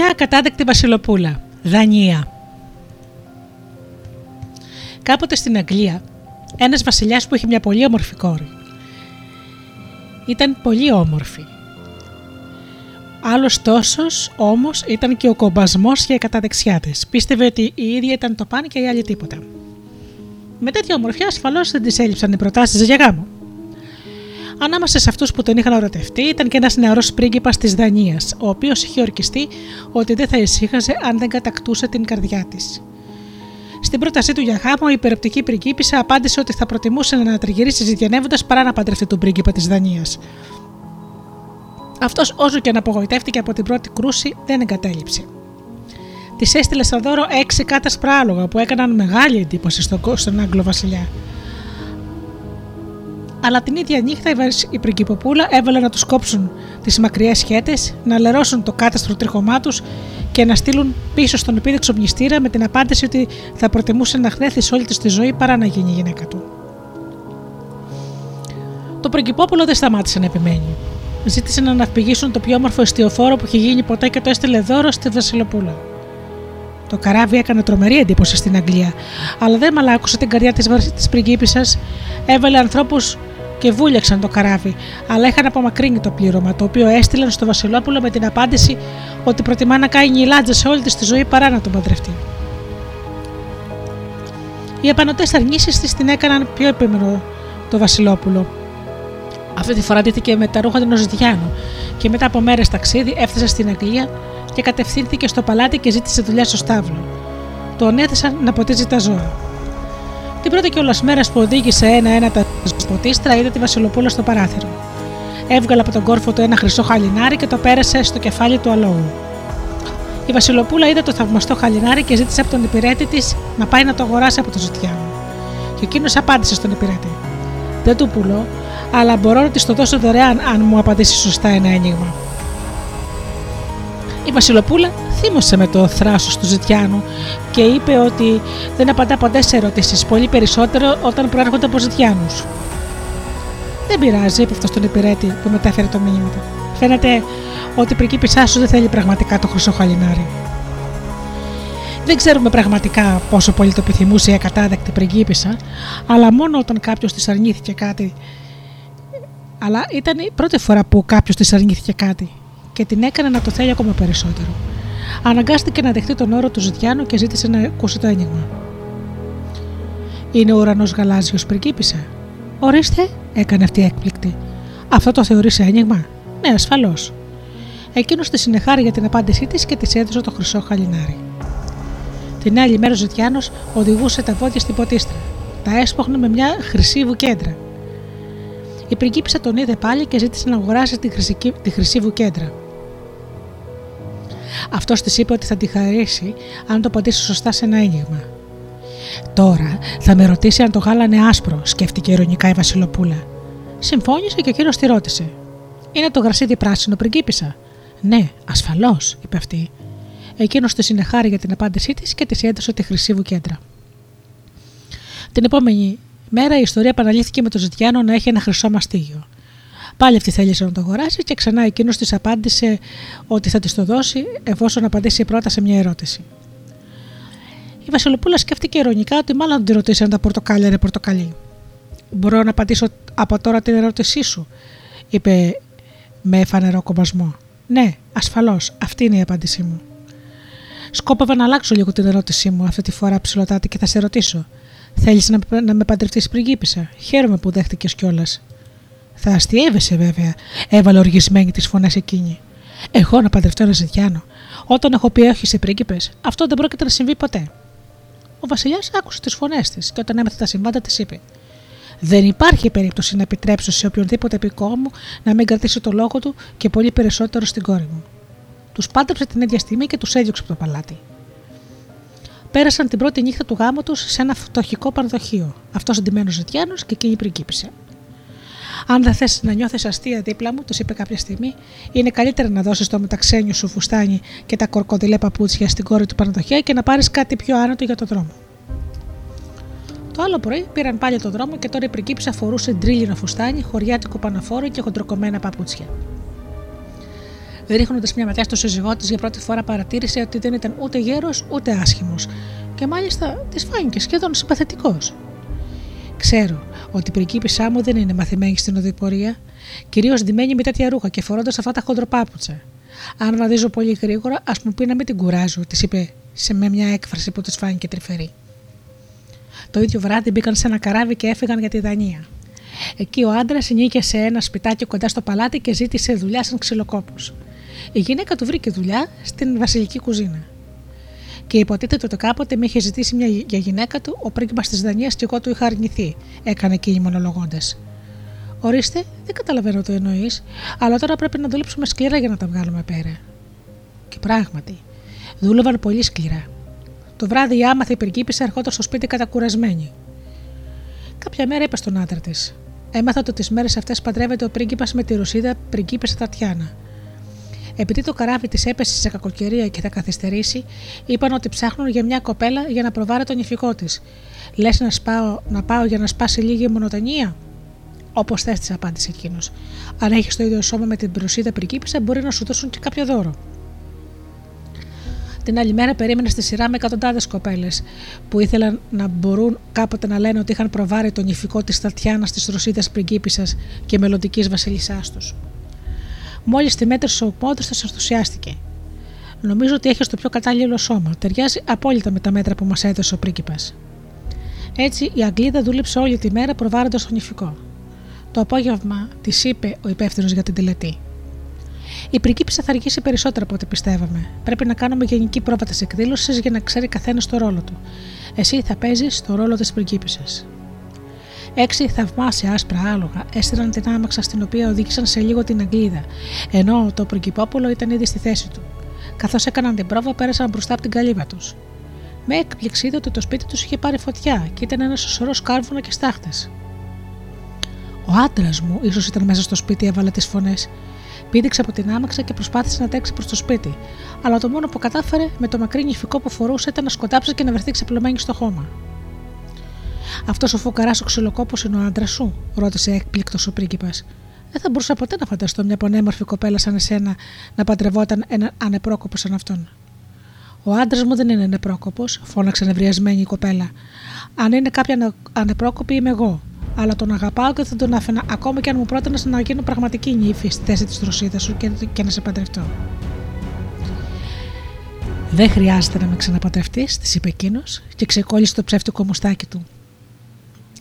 Μια κατάδεκτη βασιλοπούλα. Δανία. Κάποτε στην Αγγλία, ένας βασιλιάς που είχε μια πολύ όμορφη κόρη. Ήταν πολύ όμορφη. Άλλος τόσος όμως ήταν και ο κομπασμός και η καταδεξιά της. Πίστευε ότι η ίδια ήταν το πάνι και η άλλη τίποτα. Με τέτοια ομορφιά ασφαλώς δεν της έλειψαν οι προτάσεις για γάμο. Ανάμεσα σε αυτούς που τον είχαν ορατευτεί ήταν και ένας νεαρός πρίγκιπας της Δανίας, ο οποίος είχε ορκιστεί ότι δεν θα ησύχαζε αν δεν κατακτούσε την καρδιά της. Στην πρότασή του για γάμο, η υπεροπτική πριγκίπισσα απάντησε ότι θα προτιμούσε να τριγυρίσει ζητιανεύοντας παρά να παντρευτεί τον πρίγκιπα της Δανίας. Αυτός, όσο και να απογοητεύτηκε από την πρώτη κρούση, δεν εγκατέλειψε. Της έστειλε στο δώρο έξι κάτασπρα άλογα που έκαναν μεγάλη εντύπωση στον Άγγλο Βασιλιά. Αλλά την ίδια νύχτα η πριγκυποπούλα έβαλε να τους κόψουν τις μακριές σχέτες, να λερώσουν το κάταστρο τρίχωμά τους και να στείλουν πίσω στον επίδειξο μνηστήρα με την απάντηση ότι θα προτιμούσε να χνέθει σε όλη της τη ζωή παρά να γίνει η γυναίκα του. Το πριγκυπόπουλο δεν σταμάτησε να επιμένει. Ζήτησε να αναπηγήσουν το πιο όμορφο εστιοφόρο που είχε γίνει ποτέ και το έστειλε δώρο στη Βασιλοπούλα. Το καράβι έκανε τρομερή εντύπωση στην Αγγλία, αλλά δεν μαλάκωσε την καρδιά της πριγκίπισσας, έβαλε ανθρώπους και βούλιαξαν το καράβι, αλλά είχαν απομακρύνει το πλήρωμα, το οποίο έστειλαν στο Βασιλόπουλο με την απάντηση ότι προτιμά να κάνει λάτζα σε όλη της τη ζωή παρά να τον παντρευτεί. Οι επανωτέ αρνήσεις της την έκαναν πιο επίμενο το Βασιλόπουλο. Αυτή τη φορά ντύθηκε με τα ρούχα του Νοζητιάνου και μετά από μέρες ταξίδι έφτασε στην Αγγλία και κατευθύνθηκε στο παλάτι και ζήτησε δουλειά στο στάβλο. Τον έθεσαν να ποτίζει τα ζώα. Την πρώτη κιόλας μέρα που οδήγησε ένα-ένα τα ποτίστρα, είδε τη Βασιλοπούλα στο παράθυρο. Έβγαλε από τον κόρφο του ένα χρυσό χαλινάρι και το πέρασε στο κεφάλι του αλόγου. Η Βασιλοπούλα είδε το θαυμαστό χαλινάρι και ζήτησε από τον υπηρέτη της να πάει να το αγοράσει από το ζητιάνο. Και εκείνος απάντησε στον υπηρέτη: Δεν του πουλώ, αλλά μπορώ να της το δώσω δωρεάν αν μου απαντήσει σωστά ένα ένιγμα. Η Βασιλοπούλα θύμωσε με το θράσος του Ζητιάνου και είπε ότι δεν απαντά ποτέ σε ερωτήσεις, πολύ περισσότερο όταν προέρχονται από Ζητιάνους. Δεν πειράζει, είπε αυτός στον υπηρέτη που μετέφερε το μήνυμα του. Φαίνεται ότι η πριγκίπισά σου δεν θέλει πραγματικά το χρυσό χαλινάρι. Δεν ξέρουμε πραγματικά πόσο πολύ το επιθυμούσε η ακατάδεκτη πριγκίπισσα, αλλά μόνο όταν κάποιος της αρνήθηκε κάτι. Αλλά ήταν η πρώτη φορά που κάποιος της αρνήθηκε κάτι και την έκανε να το θέλει ακόμα περισσότερο. Αναγκάστηκε να δεχτεί τον όρο του Ζητιάνου και ζήτησε να ακούσει το ένιγμα. Είναι ο ουρανός γαλάζιος, πριγκίπισσα. Ορίστε, έκανε αυτή η έκπληκτη. Αυτό το θεωρείς ένιγμα; Ναι, ασφαλώς. Εκείνος τη συνεχάρη για την απάντησή της και της έδωσε το χρυσό χαλινάρι. Την άλλη μέρα ο Ζητιάνος οδηγούσε τα βόδια στην ποτίστρα. Τα έσποχνε με μια χρυσή βουκέντρα. Η πριγκίπισσα τον είδε πάλι και ζήτησε να αγοράσει τη χρυσή, τη χρυσή βουκέντρα. Αυτός της είπε ότι θα τη χαρίσει αν το απαντήσει σωστά σε ένα ένιγμα. Τώρα θα με ρωτήσει αν το γάλα άσπρο, σκέφτηκε ειρωνικά η Βασιλοπούλα. Συμφώνησε και εκείνο τη ρώτησε. Είναι το γρασίδι πράσινο, πριγκίπισσα; Ναι, ασφαλώς, είπε αυτή. Εκείνος τη συνεχάρη για την απάντησή της και της έδωσε τη χρυσή βουκέντρα. Την επόμενη μέρα η ιστορία επαναλήθηκε με τον Ζητιάνο να έχει ένα χρυσό μαστίγιο. Πάλι αυτή θέλησε να το αγοράσει και ξανά εκείνος της απάντησε ότι θα της το δώσει εφόσον απαντήσει πρώτα σε μια ερώτηση. Η Βασιλοπούλα σκέφτηκε ειρωνικά ότι μάλλον τη ρωτήσει αν τα πορτοκάλια είναι πορτοκαλί. Μπορώ να απαντήσω από τώρα την ερώτησή σου, είπε με φανερό κομπασμό. Ναι, ασφαλώς, αυτή είναι η απάντησή μου. Σκόπευα να αλλάξω λίγο την ερώτησή μου αυτή τη φορά ψηλωτάτη και θα σε ρωτήσω. Θέλεις να, να με παντρευτείς πριγκίπισσα. Χαίρομαι που δέχτηκες κιόλας. Θα αστείευεσαι βέβαια, έβαλε οργισμένη τις φωνές εκείνη. Εγώ να παντρευτώ ένα ζητιάνο. Όταν έχω πει όχι σε πρίγκιπες, αυτό δεν πρόκειται να συμβεί ποτέ. Ο Βασιλιάς άκουσε τις φωνές της και όταν έμαθε τα συμβάντα της είπε: Δεν υπάρχει περίπτωση να επιτρέψω σε οποιονδήποτε επικό μου να μην κρατήσει το λόγο του και πολύ περισσότερο στην κόρη μου. Τους πάντρεψε την ίδια στιγμή και τους έδιωξε από το παλάτι. Πέρασαν την πρώτη νύχτα του γάμου τους σε ένα φτωχικό πανδοχείο. Αυτός εντυμένο Ζητιάνος και εκείνη πριγκίπισε. Αν δεν θες να νιώθεις αστεία δίπλα μου, του είπε κάποια στιγμή, είναι καλύτερα να δώσεις το μεταξένιο σου φουστάνι και τα κορκοδιλέ παπούτσια στην κόρη του Παναδοχέα και να πάρεις κάτι πιο άνετο για το δρόμο. Το άλλο πρωί πήραν πάλι το δρόμο και τώρα η πριγκίπισσα φορούσε ντρίλινο φουστάνι, χωριάτικο παναφόρο και χοντροκομμένα παπούτσια. Ρίχνοντας μια ματιά στο σύζυγό της, για πρώτη φορά παρατήρησε ότι δεν ήταν ούτε γέρος ούτε άσχημος, και μάλιστα της φάνηκε σχεδόν συμπαθητικός. Ξέρω ότι η πριγκίπισά μου δεν είναι μαθημένη στην οδηπορία, κυρίως ντυμένη με τέτοια ρούχα και φορώντας αυτά τα χοντροπάπουτσα. Αν βαδίζω πολύ γρήγορα, ας μου πει να μην την κουράζω, της είπε σε με μια έκφραση που της φάνηκε τρυφερή. Το ίδιο βράδυ μπήκαν σε ένα καράβι και έφυγαν για τη Δανία. Εκεί ο άντρας νίκησε σε ένα σπιτάκι κοντά στο παλάτι και ζήτησε δουλειά σαν ξυλοκόπος. Η γυναίκα του βρήκε δουλειά στην βασιλική κουζίνα. Και υποτίθεται ότι κάποτε με είχε ζητήσει μια για γυναίκα του ο πρίγκιπας της Δανίας και εγώ του είχα αρνηθεί, έκανε εκείνη μονολογώντα. Ορίστε, δεν καταλαβαίνω το εννοείς, αλλά τώρα πρέπει να δουλέψουμε σκληρά για να τα βγάλουμε πέρα. Και πράγματι, δούλευαν πολύ σκληρά. Το βράδυ η άμαθη πριγκίπισσα ερχόταν στο σπίτι κατακουρασμένη. Κάποια μέρα είπε στον άντρα της: Έμαθα ότι τις μέρες αυτές παντρεύεται ο πρίγκιπας με τη Ρωσίδα πριγκίπισσα Τατιάνα. Επειδή το καράβι της έπεσε σε κακοκαιρία και θα καθυστερήσει, είπαν ότι ψάχνουν για μια κοπέλα για να προβάρει τον ηφικό της. Λες να, σπάω, να πάω για να σπάσει λίγη μονοτονία; Όπως θες, της απάντησε εκείνος. Αν έχεις το ίδιο σώμα με την προσίδα πριγκίπισσα, μπορεί να σου δώσουν και κάποιο δώρο. Την άλλη μέρα περίμενε στη σειρά με εκατοντάδες κοπέλες που ήθελαν να μπορούν κάποτε να λένε ότι είχαν προβάρει τον ηφικό της Τατιάνας της Ρωσίδας πριγκίπισσας και μελλοντικής βασιλισσά τους. Μόλις τη μέτρησε ο πόντος, τη ενθουσιάστηκε. Νομίζω ότι έχεις το πιο κατάλληλο σώμα. Ταιριάζει απόλυτα με τα μέτρα που μας έδωσε ο πρίγκιπας. Έτσι η Αγγλίδα δούλεψε όλη τη μέρα προβάροντα τον ηφικό. Το απόγευμα της είπε ο υπεύθυνος για την τελετή. Η πριγκίπισσα θα αργήσει περισσότερο από ό,τι πιστεύαμε. Πρέπει να κάνουμε γενική πρόβα της εκδήλωσης για να ξέρει καθένας το ρόλο του. Εσύ θα παίζεις το ρόλο της πριγκίπισσα. Έξι θαυμάσια άσπρα άλογα έστειλαν την άμαξα στην οποία οδήγησαν σε λίγο την Αγγλίδα, ενώ το πριγκυπόπουλο ήταν ήδη στη θέση του. Καθώς έκαναν την πρόβα, πέρασαν μπροστά από την καλύβα τους. Με έκπληξη είδε ότι το σπίτι τους είχε πάρει φωτιά και ήταν ένας σωρός κάρβουνα και στάχτες. Ο άντρας μου, ίσως ήταν μέσα στο σπίτι, έβαλε τις φωνές. Πήδηξε από την άμαξα και προσπάθησε να τρέξει προς το σπίτι, αλλά το μόνο που κατάφερε με το μακρύ νηφικό που φορούσε ήταν να σκοτάψει και να βρεθεί ξεπλωμένη στο χώμα. Αυτός ο φουκαράς ο ξυλοκόπος είναι ο άντρας σου, ρώτησε έκπληκτος ο πρίγκιπας. Δεν θα μπορούσα ποτέ να φανταστώ μια πανέμορφη κοπέλα σαν εσένα να παντρευόταν έναν ανεπρόκοπο σαν αυτόν. Ο άντρας μου δεν είναι ανεπρόκοπος, φώναξε νευριασμένη η κοπέλα. Αν είναι κάποια ανεπρόκοπη είμαι εγώ, αλλά τον αγαπάω και θα τον άφηνα ακόμα και αν μου πρότεινες να γίνω πραγματική νύφη στη θέση τη δροσίδα σου και, και να σε παντρευτώ. Δεν χρειάζεται να με ξαναπαντρευτεί, της είπε εκείνος και ξεκόλλησε το ψεύτικο μουστάκι του.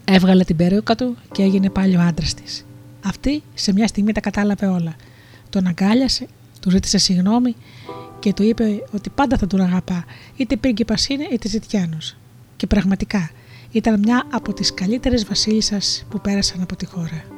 Έβγαλε την περίοκα του και έγινε πάλι ο άντρας της. Αυτή σε μια στιγμή τα κατάλαβε όλα. Τον αγκάλιασε, του ζήτησε συγγνώμη και του είπε ότι πάντα θα τον αγαπά, είτε πρίγκιπας είναι είτε ζητιάνος. Και πραγματικά ήταν μια από τις καλύτερες βασίλισσες που πέρασαν από τη χώρα.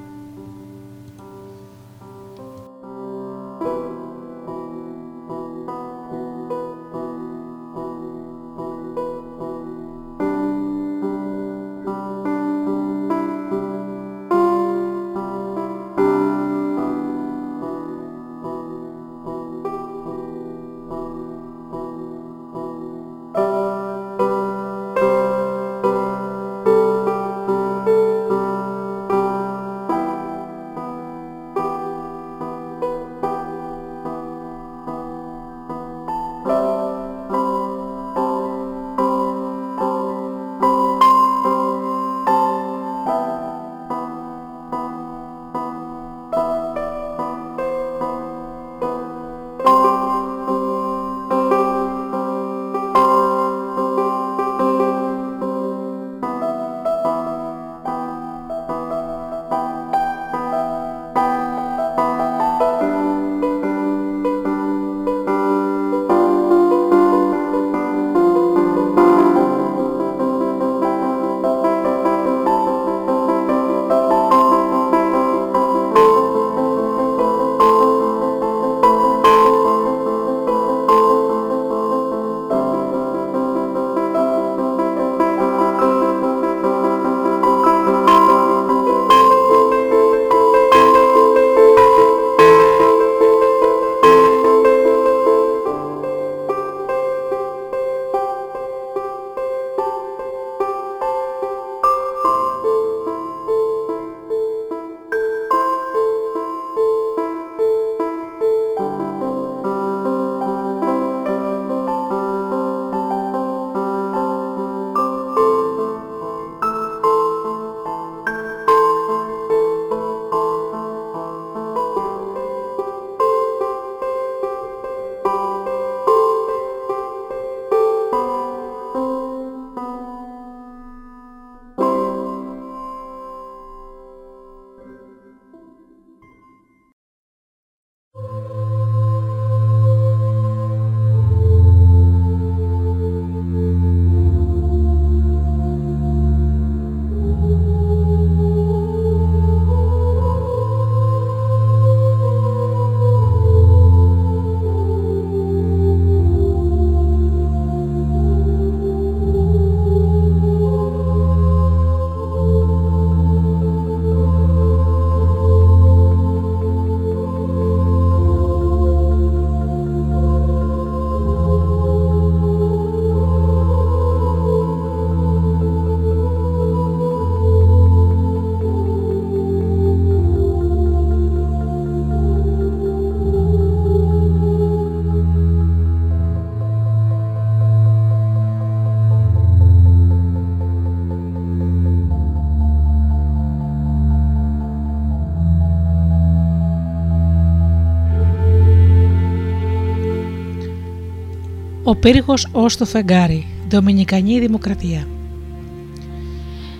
Ο πύργος ως το φεγγάρι. Δομινικανή Δημοκρατία.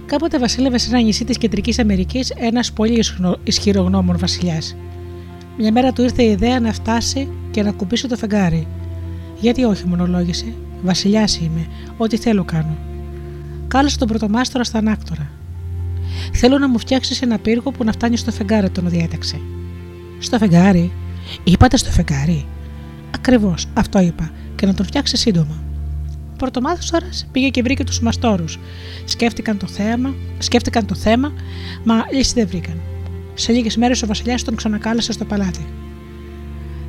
Κάποτε βασίλευε σε ένα νησί της Κεντρικής Αμερικής ένας πολύ ισχυρογνώμων βασιλιάς. Μια μέρα του ήρθε η ιδέα να φτάσει και να κουμπίσει το φεγγάρι. Γιατί όχι, μονολόγησε. Βασιλιάς είμαι, ό,τι θέλω κάνω. Κάλεσε τον πρωτομάστορα στα ανάκτορα. Θέλω να μου φτιάξεις ένα πύργο που να φτάνει στο φεγγάρι, τον διέταξε. Στο φεγγάρι, είπατε στο φεγγάρι. Ακριβώς, αυτό είπα, και να τον φτιάξει σύντομα. Ο πρωτομάστορα πήγε και βρήκε τους μαστόρους. Σκέφτηκαν το θέμα, σκέφτηκαν το θέμα, μα λύση δεν βρήκαν. Σε λίγες μέρες ο Βασιλιάς τον ξανακάλεσε στο παλάτι.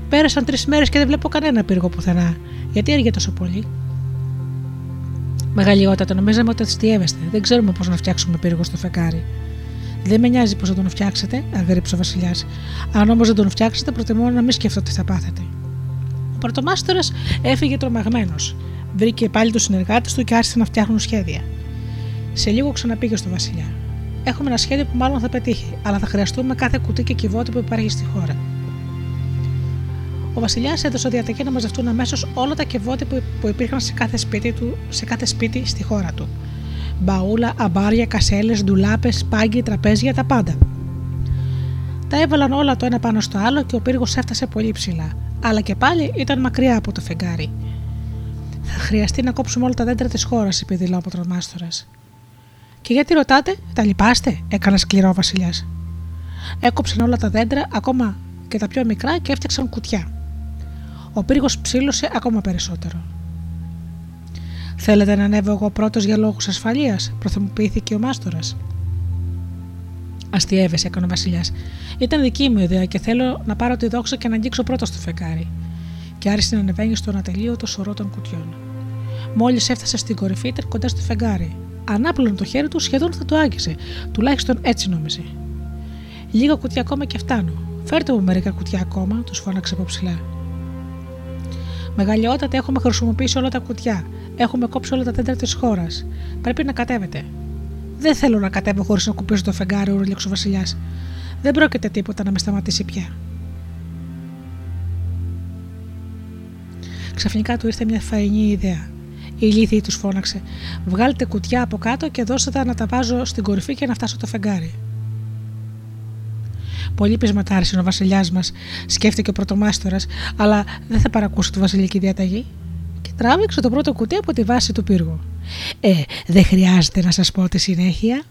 Πέρασαν τρεις μέρες και δεν βλέπω κανένα πύργο πουθενά. Γιατί έργε τόσο πολύ; Μεγαλειότατα, νομίζαμε ότι αστείευεστε. Δεν ξέρουμε πώς να φτιάξουμε πύργο στο φεκάρι. Δεν με νοιάζει πώς θα τον φτιάξετε, αγρίψε ο Βασιλιάς. Αν όμως δεν τον φτιάξετε, προτιμώ να μην σκέφτω τι θα πάθετε. Ο πρωτομάστορα έφυγε τρομαγμένος. Βρήκε πάλι τους συνεργάτες του και άρχισε να φτιάχνουν σχέδια. Σε λίγο ξαναπήγε στο Βασιλιά. Έχουμε ένα σχέδιο που μάλλον θα πετύχει, αλλά θα χρειαστούμε κάθε κουτί και κυβότη που υπάρχει στη χώρα. Ο Βασιλιάς έδωσε διαταγή να μαζευτούν αμέσως όλα τα κεβότη που υπήρχαν σε κάθε, σπίτι του, σε κάθε σπίτι στη χώρα του. Μπαούλα, αμπάρια, κασέλες, ντουλάπες, πάγκοι, τραπέζια, τα πάντα. Τα έβαλαν όλα το ένα πάνω στο άλλο και ο πύργος έφτασε πολύ ψηλά, αλλά και πάλι ήταν μακριά από το φεγγάρι. Θα χρειαστεί να κόψουμε όλα τα δέντρα της χώρας, είπε δειλά ο πατρομάστορα. Και γιατί ρωτάτε, τα λυπάστε, έκανε σκληρό ο Βασιλιάς. Έκοψαν όλα τα δέντρα, ακόμα και τα πιο μικρά, και έφτιαξαν κουτιά. Ο πύργος ψήλωσε ακόμα περισσότερο. Θέλετε να ανέβω εγώ πρώτος για λόγους ασφαλείας, προθυμοποιήθηκε ο Μάστορας. Αστιεύεσαι, έκανε ο Βασιλιάς. Ήταν δική μου ιδέα και θέλω να πάρω τη δόξα και να αγγίξω πρώτο στο φεκάρι. Και άρχισε να ανεβαίνει στον ατελείωτο σωρό των κουτιών. Μόλις έφτασε στην κορυφή, ήταν κοντά στο φεγγάρι. Ανάπλωνε το χέρι του, σχεδόν θα το άγγιζε. Τουλάχιστον έτσι νόμιζε. Λίγα κουτιά ακόμα και φτάνω. Φέρτε μου μερικά κουτιά ακόμα, τους φώναξε από ψηλά. Μεγαλειότατα έχουμε χρησιμοποιήσει όλα τα κουτιά. Έχουμε κόψει όλα τα δέντρα της χώρας. Πρέπει να κατέβετε. Δεν θέλω να κατέβω χωρίς να κουπίσω το φεγγάρι, ουρλίξε ο Βασιλιάς. Δεν πρόκειται τίποτα να με σταματήσει πια. Ξαφνικά του ήρθε μια φαϊνή ιδέα. Η λύθη τους φώναξε: Βγάλτε κουτιά από κάτω και δώστε τα να τα βάζω στην κορυφή και να φτάσω το φεγγάρι. Πολύ πεισματάρισε ο βασιλιάς μας, σκέφτηκε ο πρωτομάστορας, αλλά δεν θα παρακούσει τη βασιλική διαταγή. Και τράβηξε το πρώτο κουτί από τη βάση του πύργου. Ε, δεν χρειάζεται να σας πω τη συνέχεια.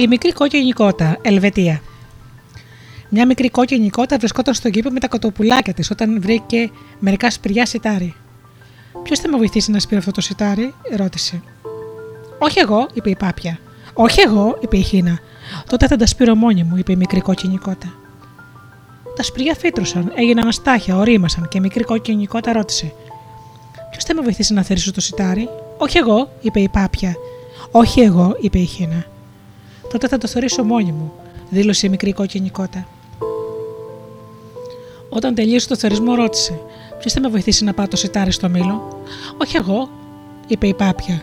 Η μικρή κόκκινη κότα, Ελβετία. Μια μικρή κόκκινη κότα βρισκόταν στον κήπο με τα κοτοπουλάκια της όταν βρήκε μερικά σπηριά σιτάρι. Ποιος θα με βοηθήσει να σπείρω αυτό το σιτάρι, ρώτησε. Όχι εγώ, είπε η πάπια. Όχι εγώ, είπε η Χίνα. Τότε θα τα σπείρω μόνη μου, είπε η μικρή κόκκινη κότα. Τα σπηριά φύτρωσαν, έγιναν αστάχια, ορίμασαν και η μικρή κόκκινη κότα ρώτησε. Ποιος θα με βοηθήσει να θερήσω το σιτάρι, Όχι εγώ, είπε η πάπια. Όχι εγώ, είπε η Χίνα. Τότε θα το θωρήσω μόνη μου, δήλωσε η μικρή κόκκινη κότα. Όταν τελείωσε το θερισμό, ρώτησε: Ποιος θα με βοηθήσει να πάω το σιτάρι στο μήλο; Όχι εγώ, είπε η πάπια.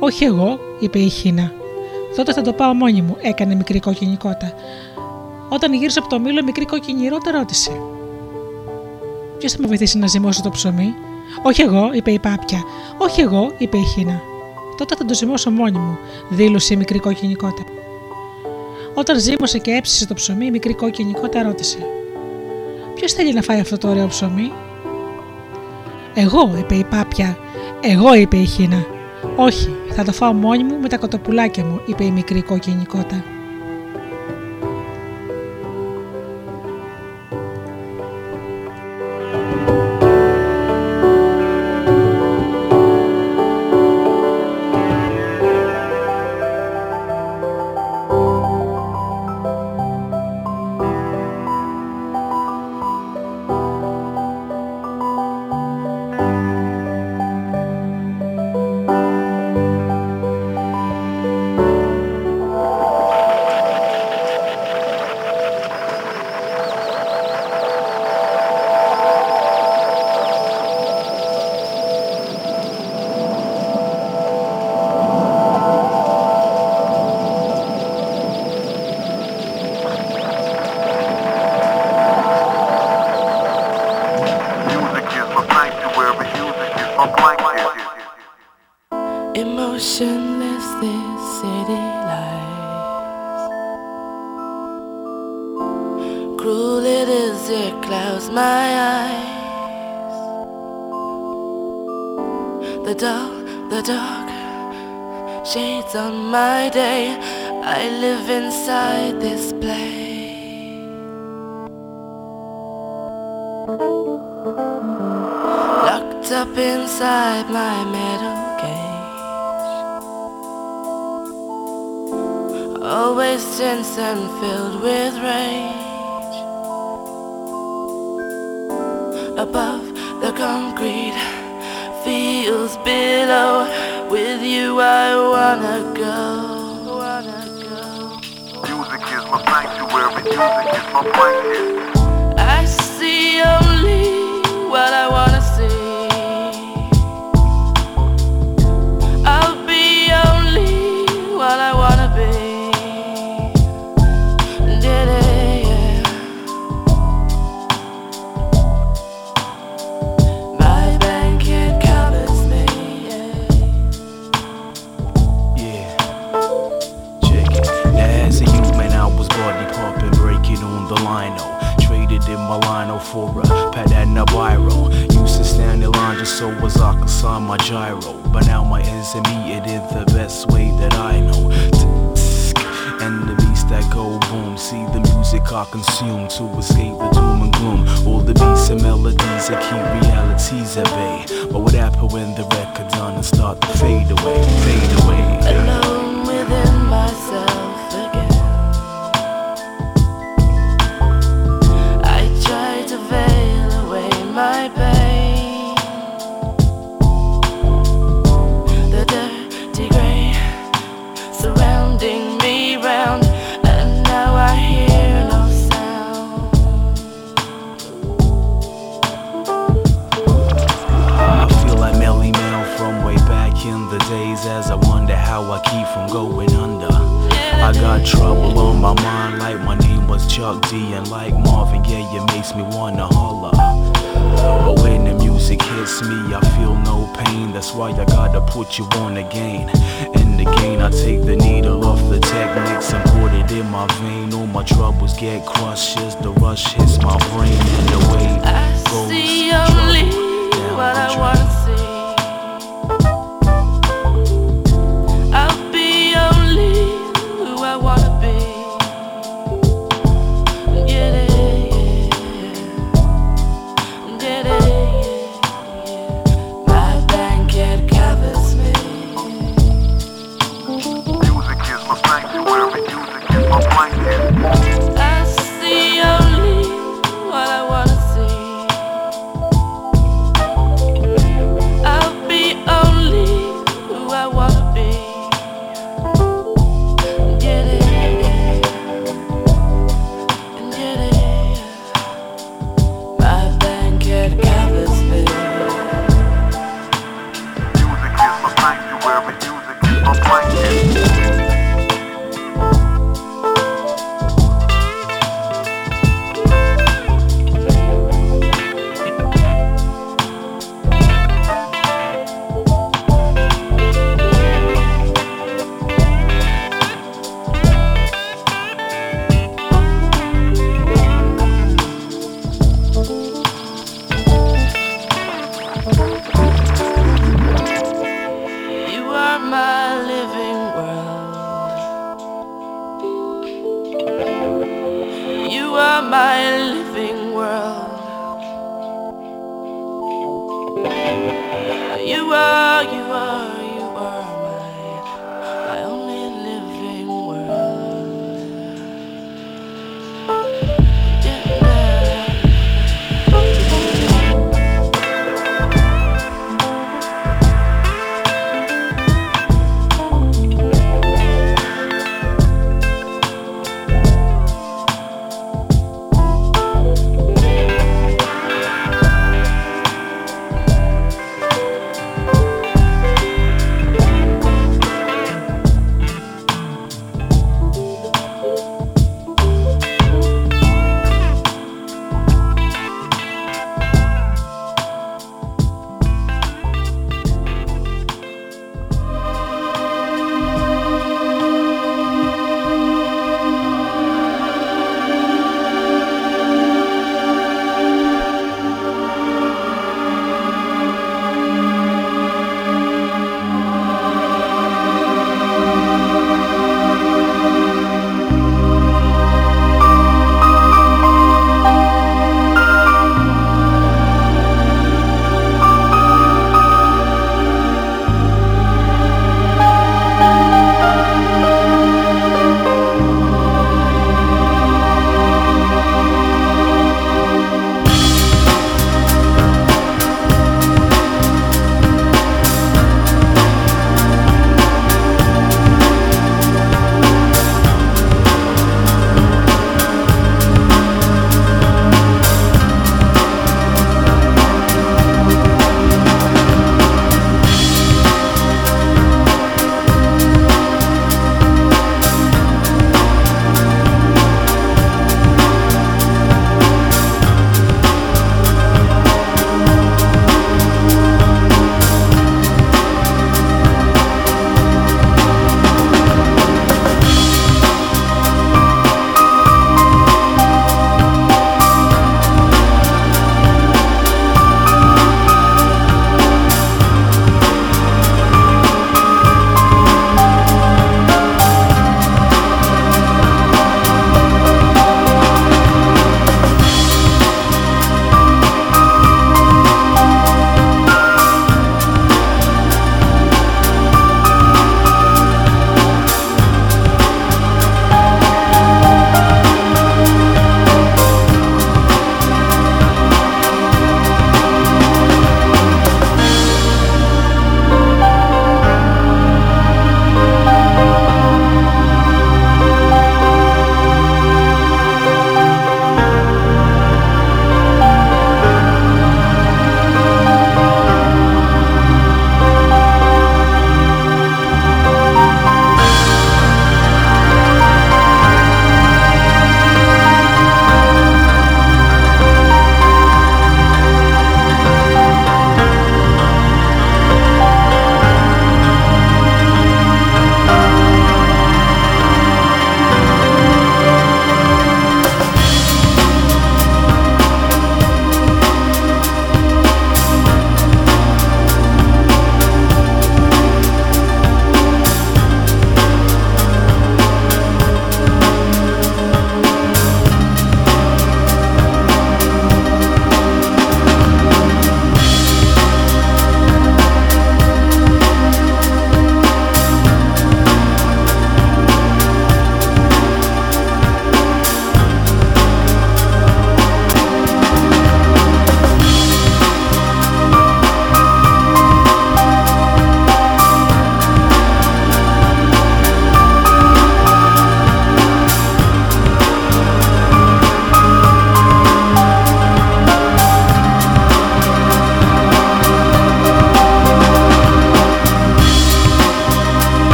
Όχι εγώ, είπε η Χίνα. Τότε θα το πάω μόνη μου, έκανε η μικρή κόκκινη κότα. Όταν γύρισε από το μήλο, η μικρή κόκκινη ρότα ρώτησε: Ποιος θα με βοηθήσει να ζυμώσω το ψωμί; Όχι εγώ, είπε η πάπια. Όχι εγώ, είπε η Χίνα. Τότε θα το ζυμώσω μόνη μου, δήλωσε η μικρή κόκκινη κότα. Όταν ζύμωσε και έψησε το ψωμί, η μικρή κόκκινη κότα ρώτησε: Ποιος θέλει να φάει αυτό το ωραίο ψωμί; Εγώ, είπε η πάπια. Εγώ, είπε η Χίνα. Όχι, θα το φάω μόνη μου με τα κοτοπουλάκια μου, είπε η μικρή κόκκινη κότα.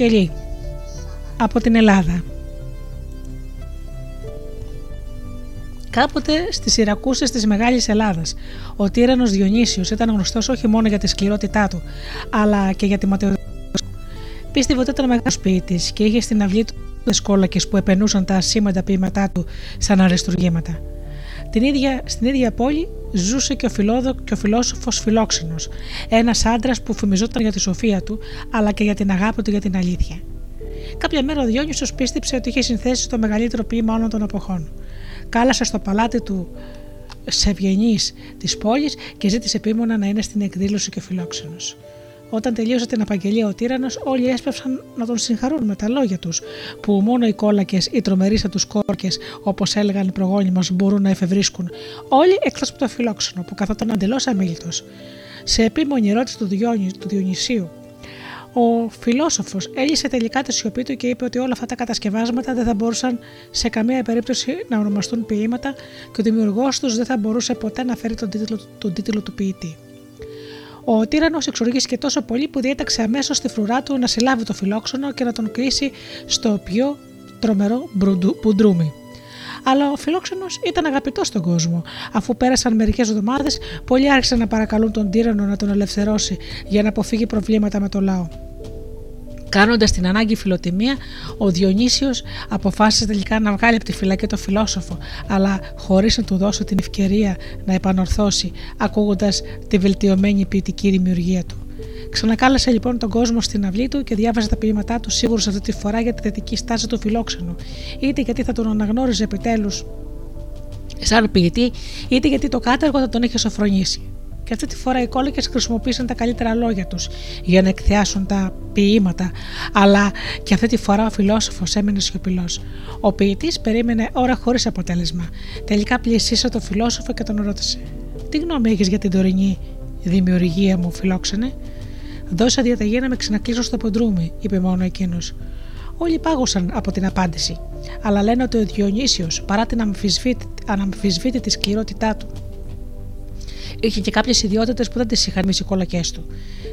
Κελί από την Ελλάδα. Κάποτε στι Ιρακούσε της Μεγάλης Ελλάδας, ο τύρανο Διονύσιος ήταν γνωστός όχι μόνο για τη σκληρότητά του, αλλά και για τη ματαιοδοσία. Πίστευε ότι ήταν μεγάλος ποιητής και είχε στην αυλή του κόλακε που επενούσαν τα ασήμαντα ποίηματά του σαν αριστουργήματα. Την ίδια, στην ίδια πόλη ζούσε και ο, φιλόδο, και ο φιλόσοφος Φιλόξενος, ένας άντρας που φημιζόταν για τη σοφία του, αλλά και για την αγάπη του για την αλήθεια. Κάποια μέρα ο Διόνυσος πίστεψε ότι είχε συνθέσει το μεγαλύτερο ποίημα όλων των εποχών. Κάλασε στο παλάτι του Σευγενής της πόλης και ζήτησε επίμονα να είναι στην εκδήλωση και ο φιλόξενος. Όταν τελείωσε την απαγγελία ο τύρανο, όλοι έσπευσαν να τον συγχαρούν με τα λόγια τους, που μόνο οι κόλακες, οι τρομεροί τους κόρκες, όπως έλεγαν οι προγόνοι μας, μπορούν να εφευρίσκουν. Όλοι εκτός από το φιλόξενο, που καθόταν εντελώς αμήλυτο. Σε επίμονη ερώτηση του, Διόνυ, του Διονυσίου, ο φιλόσοφος έλυσε τελικά τη σιωπή του και είπε ότι όλα αυτά τα κατασκευάσματα δεν θα μπορούσαν σε καμία περίπτωση να ονομαστούν ποίηματα και ο δημιουργός τους δεν θα μπορούσε ποτέ να φέρει τον τίτλο, τον τίτλο του ποιητή. Ο τύρανο εξοργήθηκε τόσο πολύ που διέταξε αμέσως στη φρουρά του να συλλάβει το φιλόξενο και να τον κλείσει στο πιο τρομερό μπουντρούμι. Αλλά ο φιλόξενος ήταν αγαπητός στον κόσμο. Αφού πέρασαν μερικές εβδομάδες, πολλοί άρχισαν να παρακαλούν τον τύρανο να τον ελευθερώσει για να αποφύγει προβλήματα με το λαό. Κάνοντας την ανάγκη φιλοτιμία, ο Διονύσιος αποφάσισε τελικά να βγάλει από τη φυλακή το φιλόσοφο, αλλά χωρίς να του δώσει την ευκαιρία να επανορθώσει, ακούγοντας τη βελτιωμένη ποιητική δημιουργία του. Ξανακάλεσε λοιπόν τον κόσμο στην αυλή του και διάβαζε τα ποίηματά του, σίγουρος αυτή τη φορά για τη θετική στάση του φιλόξενου, είτε γιατί θα τον αναγνώριζε επιτέλους σαν ποιητή, είτε γιατί το κάτεργο θα τον είχε σοφρονήσει. Και αυτή τη φορά οι κόλικε χρησιμοποίησαν τα καλύτερα λόγια τους για να εκθιάσουν τα ποίηματα, αλλά και αυτή τη φορά ο φιλόσοφος έμεινε σιωπηλός. Ο ποιητής περίμενε ώρα χωρίς αποτέλεσμα. Τελικά πλησίασε τον φιλόσοφο και τον ρώτησε: Τι γνώμη έχεις για την τωρινή δημιουργία μου, φιλόξενε; Δώσα διαταγή να με ξανακλείσω στο ποντρούμι, είπε μόνο εκείνος. Όλοι πάγωσαν από την απάντηση, αλλά λένε ότι ο Διονύσιος, παρά την αναμφισβήτητη σκληρότητά του, είχε και κάποιες ιδιότητες που δεν τις είχαν μίσει οι κολακές του.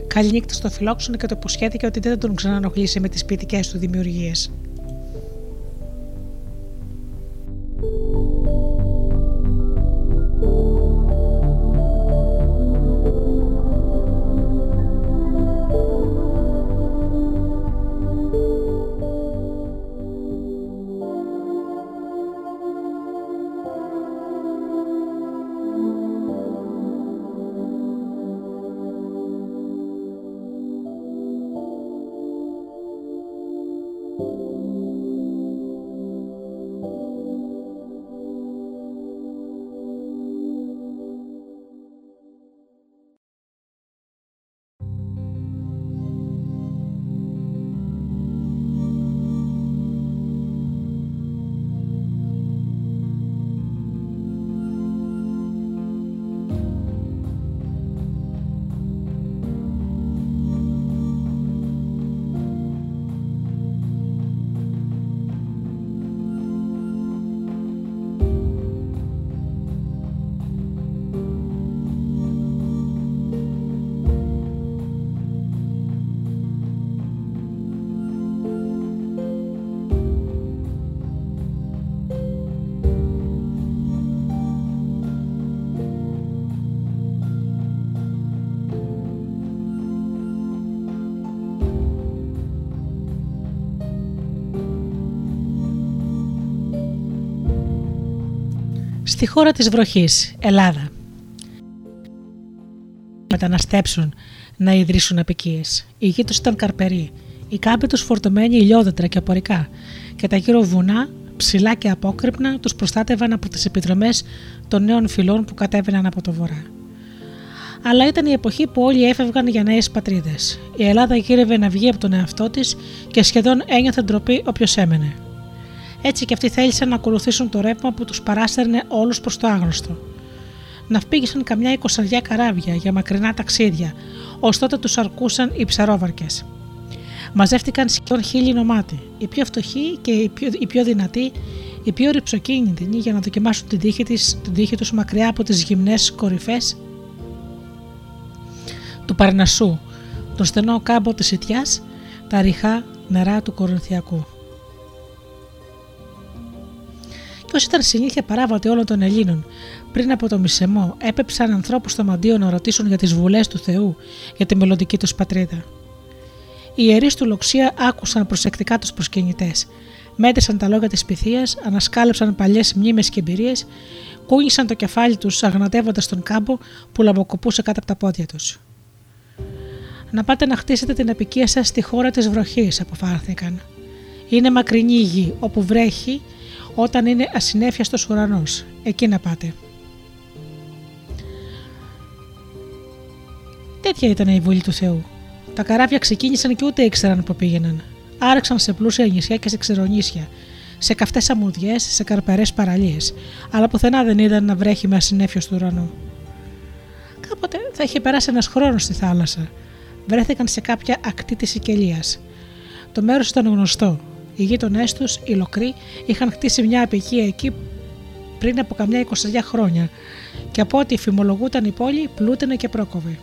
Καληνύχτα στο φιλόξενο και το υποσχέθηκε ότι δεν θα τον ξανανοχλήσει με τις ποιητικές του δημιουργίες. Στη χώρα της βροχής, Ελλάδα. Μεταναστέψουν να ιδρύσουν απικίες. Η γη τους ήταν καρπερή, οι κάμποι τους φορτωμένοι ηλιόδετρα και απορικά και τα γύρω βουνά, ψηλά και απόκρυπνα τους προστάτευαν από τις επιδρομές των νέων φυλών που κατέβαιναν από το βορρά. Αλλά ήταν η εποχή που όλοι έφευγαν για νέες πατρίδες. Η Ελλάδα γύρευε να βγει από τον εαυτό της και σχεδόν ένιωθε ντροπή όποιος έμενε. Έτσι και αυτοί θέλησαν να ακολουθήσουν το ρεύμα που τους παράστερνε όλους προς το άγνωστο. Να φύγησαν καμιά εικοσαριά καράβια για μακρινά ταξίδια, ωστότε τους αρκούσαν οι ψαρόβαρκες. Μαζεύτηκαν σχεδόν χίλιοι νομάτι, οι πιο φτωχοί και οι πιο, οι πιο δυνατοί, οι πιο ρηψοκίνητοι για να δοκιμάσουν την τύχη, της, την τύχη τους μακριά από τις γυμνές κορυφές του Παρνασσού, το στενό κάμπο της Ιτιάς, τα ριχά νερά του Κορινθιακού. Και όσοι ήταν συνήθεια παράβατη όλων των Ελλήνων, πριν από το μισεμό, έπεψαν ανθρώπους στο μαντίο να ρωτήσουν για τις βουλές του Θεού για τη μελλοντική τους πατρίδα. Οι ιερείς του Λοξία άκουσαν προσεκτικά τους προσκυνητές, μέτρησαν τα λόγια της πυθίας, ανασκάλεψαν παλιές μνήμες και εμπειρίες, κούγησαν το κεφάλι τους αγνατεύοντας τον κάμπο που λαμποκοπούσε κάτω από τα πόδια τους. Να πάτε να χτίσετε την απικία σας στη χώρα της βροχής, αποφάρθηκαν. Είναι μακρινή η γη, όπου βρέχει όταν είναι ασυνέφιαστος ουρανός. Εκεί να πάτε. Τέτοια ήταν η βουλή του Θεού. Τα καράβια ξεκίνησαν και ούτε ήξεραν που πήγαιναν. Άρεξαν σε πλούσια νησιά και σε ξερονίσια, σε καυτές αμμουδιές, σε καρπερές παραλίες, αλλά πουθενά δεν είδαν να βρέχει με ασυνέφιο του ουρανού. Κάποτε θα είχε περάσει ένας χρόνος στη θάλασσα. Βρέθηκαν σε κάποια ακτή της Σικελία. Το μέρος ήταν γνωστό. Οι γείτονές τους, οι λοκροί, είχαν χτίσει μια απικία εκεί πριν από καμιά 29 χρόνια και από ό,τι φημολογούταν η πόλη, πλούτενε και πρόκοβε.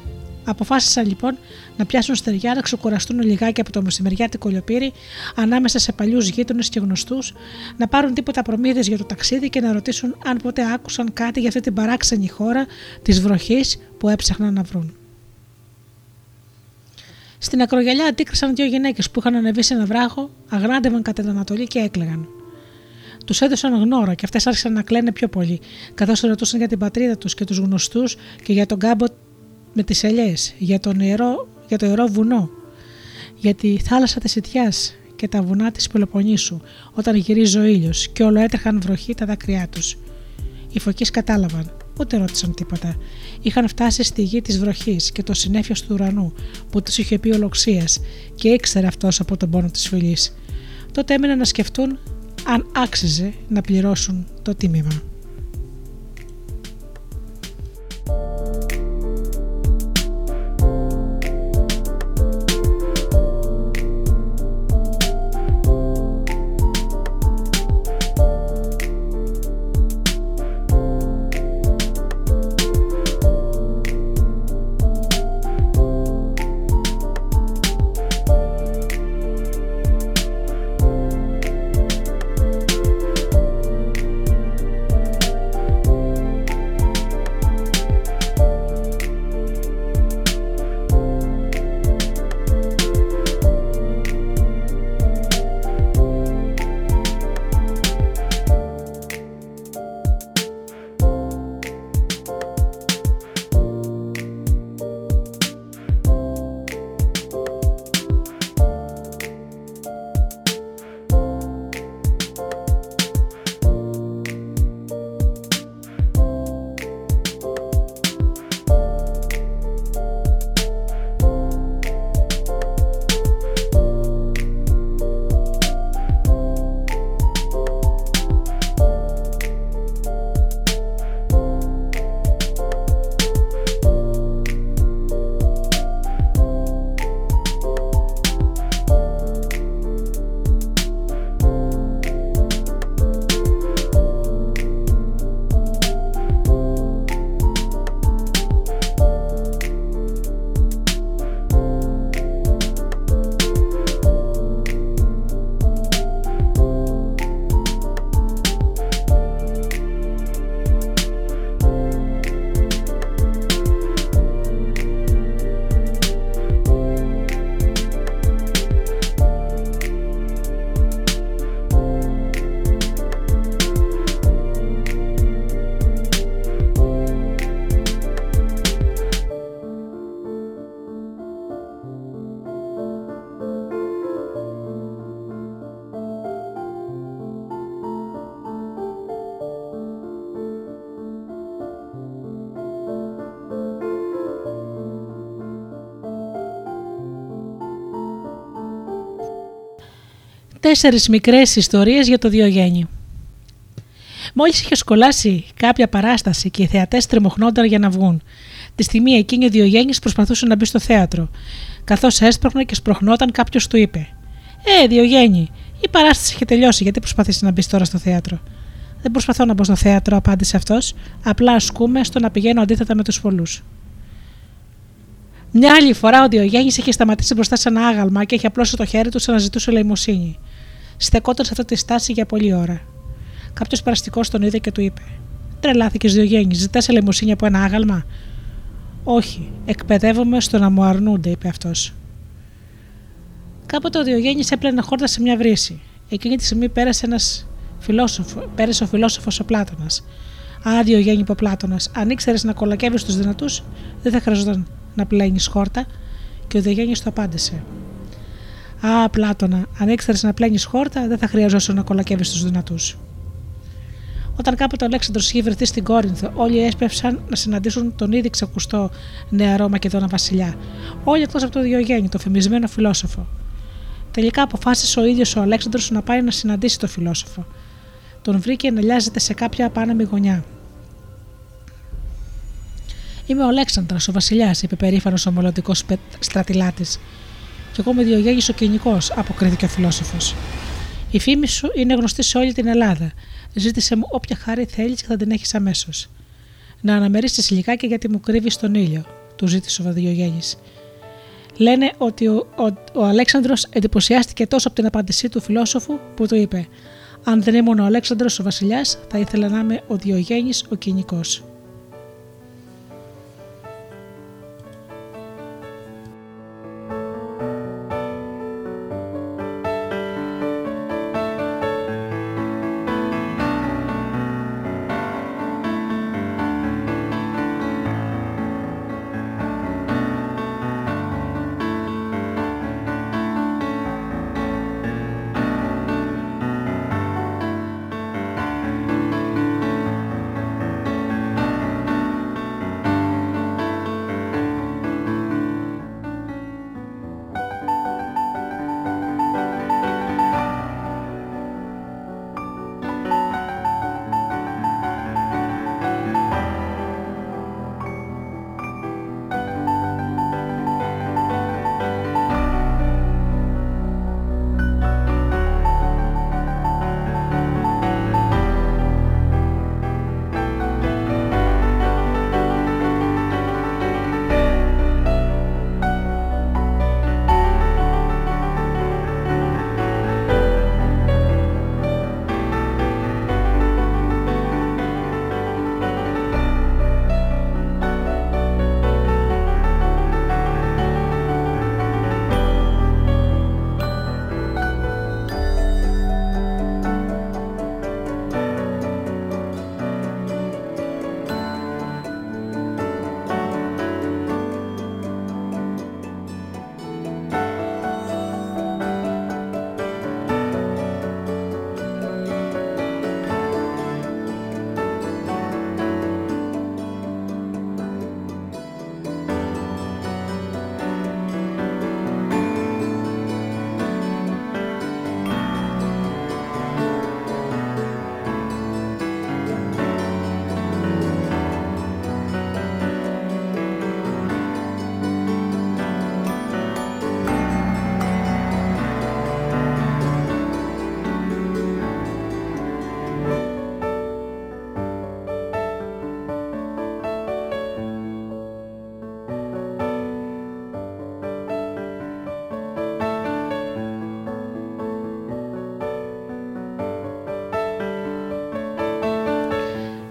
Αποφάσισαν λοιπόν να πιάσουν στεριά να ξεκουραστούν λιγάκι από το μεσημεριάτικο λιοπύρι ανάμεσα σε παλιούς γείτονες και γνωστούς, να πάρουν τίποτα προμήθειες για το ταξίδι και να ρωτήσουν αν ποτέ άκουσαν κάτι για αυτή την παράξενη χώρα της βροχής που έψαχναν να βρουν. Στην ακρογιαλιά αντίκρισαν δύο γυναίκες που είχαν ανεβεί σε ένα βράχο, αγράντευαν κατά την Ανατολή και έκλαιγαν. Τους έδωσαν γνώρα και αυτές άρχισαν να κλαίνε πιο πολύ, καθώς ρωτούσαν για την πατρίδα τους και τους γνωστούς και για τον κάμπο με τις ελιές, για, τον ιερό, για το ιερό βουνό, για τη θάλασσα της Ιτιάς και τα βουνά της Πελοποννήσου, όταν γυρίζει ο ήλιος και όλο έτρεχαν βροχή τα δάκρυά τους. Οι φωκείς κατάλαβαν, ούτε ρώτησαν τίποτα. Είχαν φτάσει στη γη της βροχής και το συνέφιο του ουρανού που τους είχε πει ο και ήξερε αυτός από τον πόνο της φυλής. Τότε έμειναν να σκεφτούν αν άξιζε να πληρώσουν το τίμημα. Τέσσερις μικρές ιστορίες για το Διογέννη. Μόλις είχε σκολάσει κάποια παράσταση και οι θεατές τρεμοχνόνταν για να βγουν. Τη στιγμή εκείνη ο Διογέννης προσπαθούσε να μπει στο θέατρο. Καθώς έσπροχνε και σπροχνόταν, κάποιος του είπε: Ε, Διογέννη, η παράσταση είχε τελειώσει, γιατί προσπαθείς να μπεις τώρα στο θέατρο; Δεν προσπαθώ να μπω στο θέατρο, απάντησε αυτός. Απλά ασκούμε στο να πηγαίνω αντίθετα με τους πολλούς. Μια άλλη φορά ο Διογέννης είχε σταματήσει μπροστά σε ένα άγαλμα και είχε απλώσει το χέρι του σαν να ζητούσε ελεημοσύνη. Στεκόταν σε αυτή τη στάση για πολλή ώρα. Κάποιος παραστικό τον είδε και του είπε: Τρελάθηκες, Διογέννης, ζητάς ελεημοσύνη από ένα άγαλμα; Όχι, εκπαιδεύομαι στο να μου αρνούνται, είπε αυτός. Κάποτε ο Διογέννης έπλαινε χόρτα σε μια βρύση. Εκείνη τη στιγμή πέρασε ένας φιλόσοφο, πέρασε ο φιλόσοφος ο Πλάτονα. Α, Διογέννη, είπε ο Πλάτονα, αν ήξερες να κολακεύεις τους δυνατούς, δεν θα χρειαζόταν να πλένεις χόρτα. Και ο Διογέννης το απάντησε. Α, Πλάτονα, αν ήξερες να πλένεις χόρτα, δεν θα χρειαζόσαι να κολακεύεις τους δυνατούς. Όταν κάποτε ο Αλέξανδρος είχε βρεθεί στην Κόρινθο, όλοι έσπευσαν να συναντήσουν τον ήδη ξακουστό νεαρό Μακεδόνα βασιλιά. Όλοι εκτός από τον Διογέννη, τον φημισμένο φιλόσοφο. Τελικά αποφάσισε ο ίδιος ο Αλέξανδρος να πάει να συναντήσει τον φιλόσοφο. Τον βρήκε να λιάζεται σε κάποια απάναμη γωνιά. Είμαι ο Αλέξανδρος, ο βασιλιάς, είπε περήφανος ο μελλοντικός στρατηλάτης. Κι εγώ είμαι Διογέννη ο κοινικό, αποκρίθηκε ο φιλόσοφος. Η φήμη σου είναι γνωστή σε όλη την Ελλάδα. Ζήτησε μου όποια χάρη θέλεις και θα την έχεις αμέσως. Να αναμερίσεις λιγάκι γιατί μου κρύβεις τον ήλιο, του ζήτησε ο Διογέννη. Λένε ότι ο, ο, ο Αλέξανδρος εντυπωσιάστηκε τόσο από την απάντησή του φιλόσοφου που του είπε «Αν δεν ήμουν ο Αλέξανδρος ο βασιλιάς, θα ήθελα να είμαι ο Διογέννης ο κοινικός».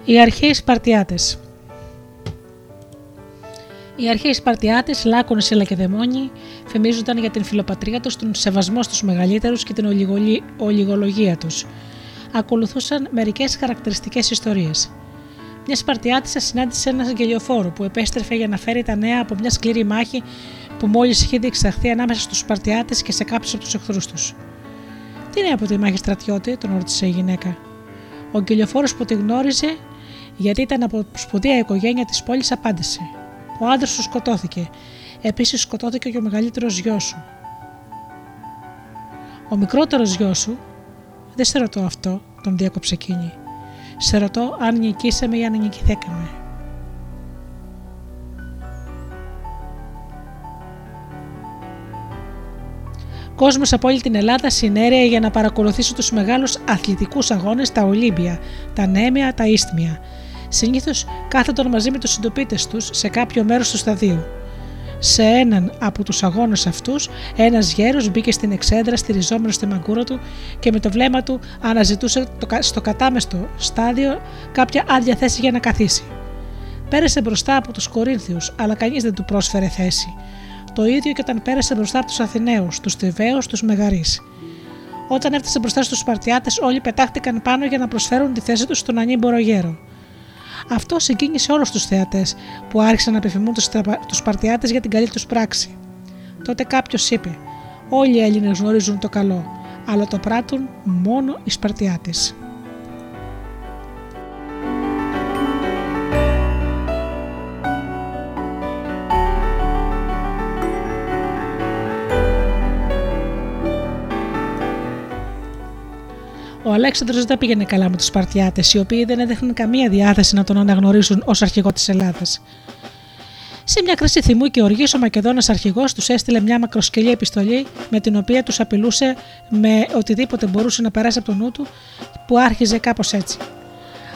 Οι αρχαίοι Σπαρτιάτες Οι αρχαίοι Σπαρτιάτες, Λάκωνε, Σύλλα και Δαιμόνι, φημίζονταν για την φιλοπατρία τους, τον σεβασμό στους μεγαλύτερους και την ολιγολογία τους. Ακολουθούσαν μερικές χαρακτηριστικές ιστορίες. Μια Σπαρτιάτησα συνάντησε ένα γελιοφόρο που επέστρεφε για να φέρει τα νέα από μια σκληρή μάχη που μόλις είχε διεξαχθεί ανάμεσα στους Σπαρτιάτες και σε κάποιους από τους εχθρούς τους. Τι είναι από τη μάχη στρατιώτη, τον ρώτησε η γυναίκα. Ο γκελιοφόρο που τη γνώριζε γιατί ήταν από σπουδαία οικογένεια της πόλης, απάντησε. Ο άντρας σου σκοτώθηκε. Επίσης σκοτώθηκε και ο μεγαλύτερος γιος σου. Ο μικρότερος γιος σου, δεν σε ρωτώ αυτό, τον διάκοψε εκείνη. Σε ρωτώ αν νικήσαμε ή αν νικηθήκαμε. Κόσμος από όλη την Ελλάδα συνέρεε για να παρακολουθήσει τους μεγάλους αθλητικούς αγώνες, τα Ολύμπια, τα Νέμια, τα Ίστμια. Συνήθως κάθονταν μαζί με τους συντοπίτες τους σε κάποιο μέρος του σταδίου. Σε έναν από τους αγώνες αυτούς, ένας γέρος μπήκε στην εξέδρα στηριζόμενος στη μαγκούρα του και με το βλέμμα του αναζητούσε στο κατάμεστο στάδιο κάποια άδεια θέση για να καθίσει. Πέρασε μπροστά από τους Κορίνθιους, αλλά κανείς δεν του πρόσφερε θέση. Το ίδιο και όταν πέρασε μπροστά από τους Αθηναίους, τους Θηβαίου, τους Μεγαρείς. Όταν έφτασε μπροστά στους Σπαρτιάτες, όλοι πετάχτηκαν πάνω για να προσφέρουν τη θέση τους στον ανήμπορο γέρο. Αυτό συγκίνησε όλους τους θεατές που άρχισαν να επιθυμούν τους Σπαρτιάτες για την καλή τους πράξη. Τότε κάποιος είπε: Όλοι οι Έλληνες γνωρίζουν το καλό, αλλά το πράττουν μόνο οι Σπαρτιάτες. Ο Αλέξανδρος δεν πήγαινε καλά με τους Σπαρτιάτες, οι οποίοι δεν έδειχναν καμία διάθεση να τον αναγνωρίσουν ως αρχηγό της Ελλάδας. Σε μια κρίση θυμού και οργή, ο Μακεδόνας αρχηγός τους έστειλε μια μακροσκελή επιστολή με την οποία τους απειλούσε με οτιδήποτε μπορούσε να περάσει από το νου του, που άρχιζε κάπως έτσι.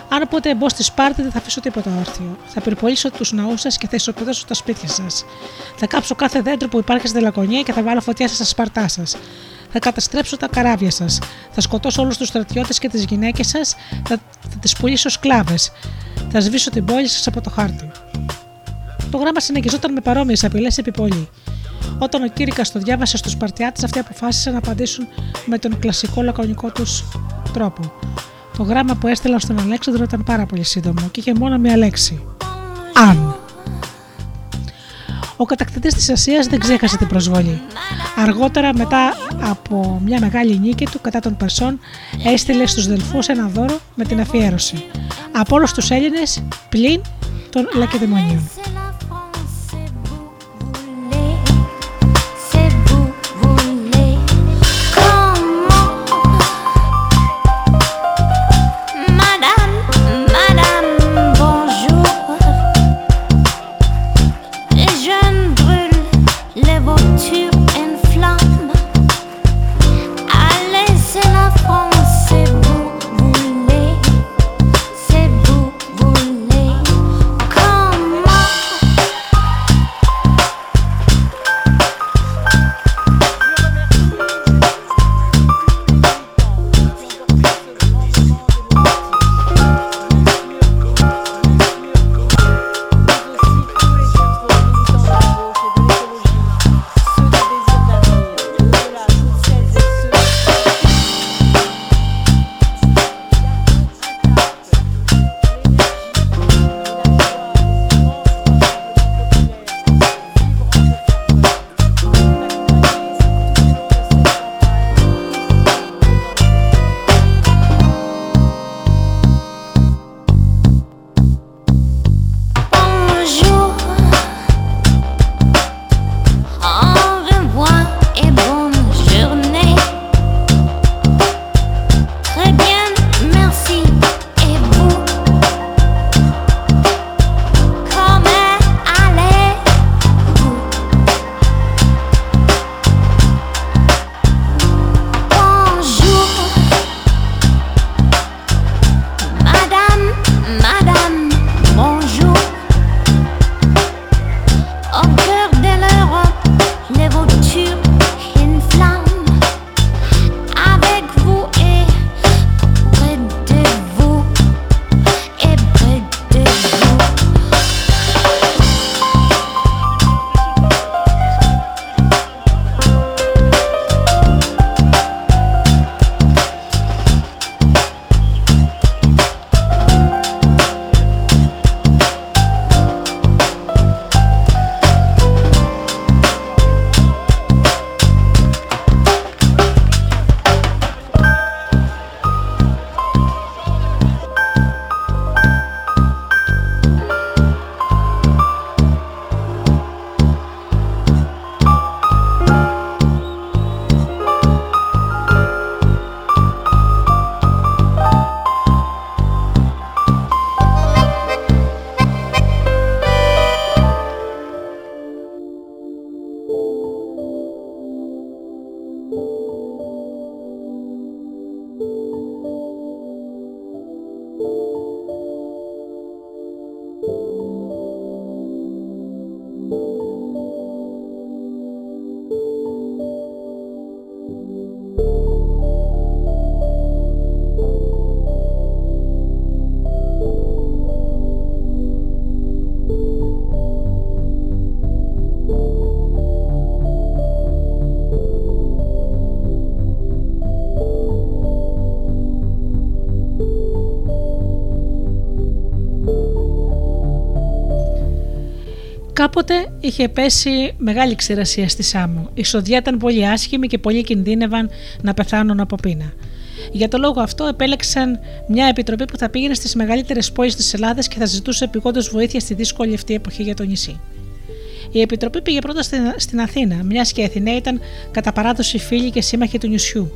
Αν ποτέ μπω στη Σπάρτη, δεν θα αφήσω τίποτα όρθιο. Θα πυρπολίσω τους ναούς σας και θα ισοπεδώσω τα σπίτια σας. Θα κάψω κάθε δέντρο που υπάρχει στη Λακωνία και θα βάλω φωτιά στα σπαρτά σας θα καταστρέψω τα καράβια σας. Θα σκοτώσω όλους τους στρατιώτες και τις γυναίκες σας, θα, θα τις πουλήσω σκλάβες. Θα σβήσω την πόλη σας από το χάρτη. Το γράμμα συνεχιζόταν με παρόμοιες απειλές επί πολύ. Όταν ο Κύρικα το διάβασε στους Παρτιάτε, αυτοί αποφάσισαν να απαντήσουν με τον κλασικό λακωνικό τους τρόπο. Το γράμμα που έστειλαν στον Αλέξανδρο ήταν πάρα πολύ σύντομο και είχε μόνο μία λέξη. Αν. Ο κατακτητής της Ασίας δεν ξέχασε την προσβολή. Αργότερα, μετά από μια μεγάλη νίκη του κατά των Περσών, έστειλε στους Δελφούς ένα δώρο με την αφιέρωση. Από όλους τους Έλληνες, πλην των Λακεδαιμονίων. Κάποτε είχε πέσει μεγάλη ξηρασία στη Σάμο. Η σοδιά ήταν πολύ άσχημη και πολλοί κινδύνευαν να πεθάνουν από πείνα. Για το λόγο αυτό επέλεξαν μια επιτροπή που θα πήγαινε στις μεγαλύτερες πόλεις της Ελλάδας και θα ζητούσε επιγόντως βοήθεια στη δύσκολη αυτή εποχή για το νησί. Η επιτροπή πήγε πρώτα στην Αθήνα, μιας και η Αθηναίοι ήταν κατά παράδοση φίλοι και σύμμαχοι του νησιού.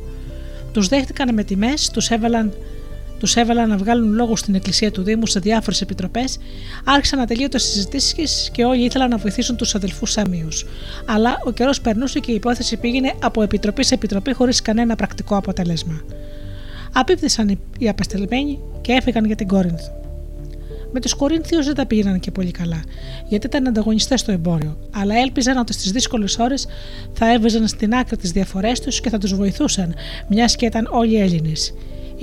Τους δέχτηκαν με τιμές, τους έβαλαν τους έβαλαν να βγάλουν λόγο στην εκκλησία του Δήμου σε διάφορες επιτροπές, άρχισαν ατελείωτε συζητήσεις και όλοι ήθελαν να βοηθήσουν τους αδελφούς Σαμίους. Αλλά ο καιρός περνούσε και η υπόθεση πήγαινε από επιτροπή σε επιτροπή χωρίς κανένα πρακτικό αποτέλεσμα. Απίπτυσαν οι απεστελμένοι και έφυγαν για την Κόρινθο. Με τους Κορίνθιους δεν τα πήγαιναν και πολύ καλά, γιατί ήταν ανταγωνιστές στο εμπόριο, αλλά έλπιζαν ότι στις δύσκολες ώρες θα έβαζαν στην άκρη τις διαφορές τους και θα τους βοηθούσαν, μιας και ήταν όλοι Έλληνες.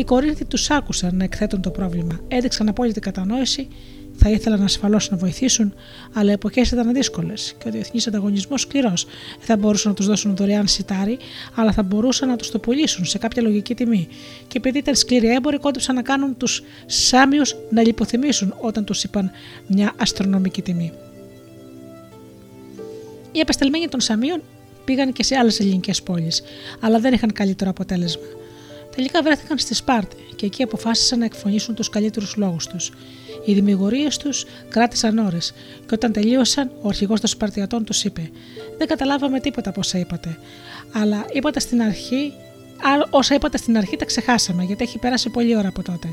Οι Κορίνθοι τους άκουσαν να εκθέτουν το πρόβλημα, έδειξαν απόλυτη κατανόηση, θα ήθελαν ασφαλώς να βοηθήσουν, αλλά οι εποχές ήταν δύσκολες και ο διεθνής ανταγωνισμός σκληρός. Δεν θα μπορούσαν να τους δώσουν δωρεάν σιτάρι, αλλά θα μπορούσαν να τους το πουλήσουν σε κάποια λογική τιμή. Και επειδή ήταν σκληροί έμποροι, κόντεψαν να κάνουν τους Σάμιους να λιποθυμήσουν όταν τους είπαν μια αστρονομική τιμή. Οι απεσταλμένοι των Σαμίων πήγαν και σε άλλες ελληνικές πόλεις, αλλά δεν είχαν καλύτερο αποτέλεσμα. Τελικά βρέθηκαν στη Σπάρτη και εκεί αποφάσισαν να εκφωνήσουν τους καλύτερους λόγους τους. Οι δημιουργίες τους κράτησαν ώρες και όταν τελείωσαν, ο αρχηγός των Σπαρτιατών τους είπε: Δεν καταλάβαμε τίποτα από όσα είπατε. Αλλά είπατε στην αρχή, όσα είπατε στην αρχή τα ξεχάσαμε γιατί έχει περάσει πολλή ώρα από τότε.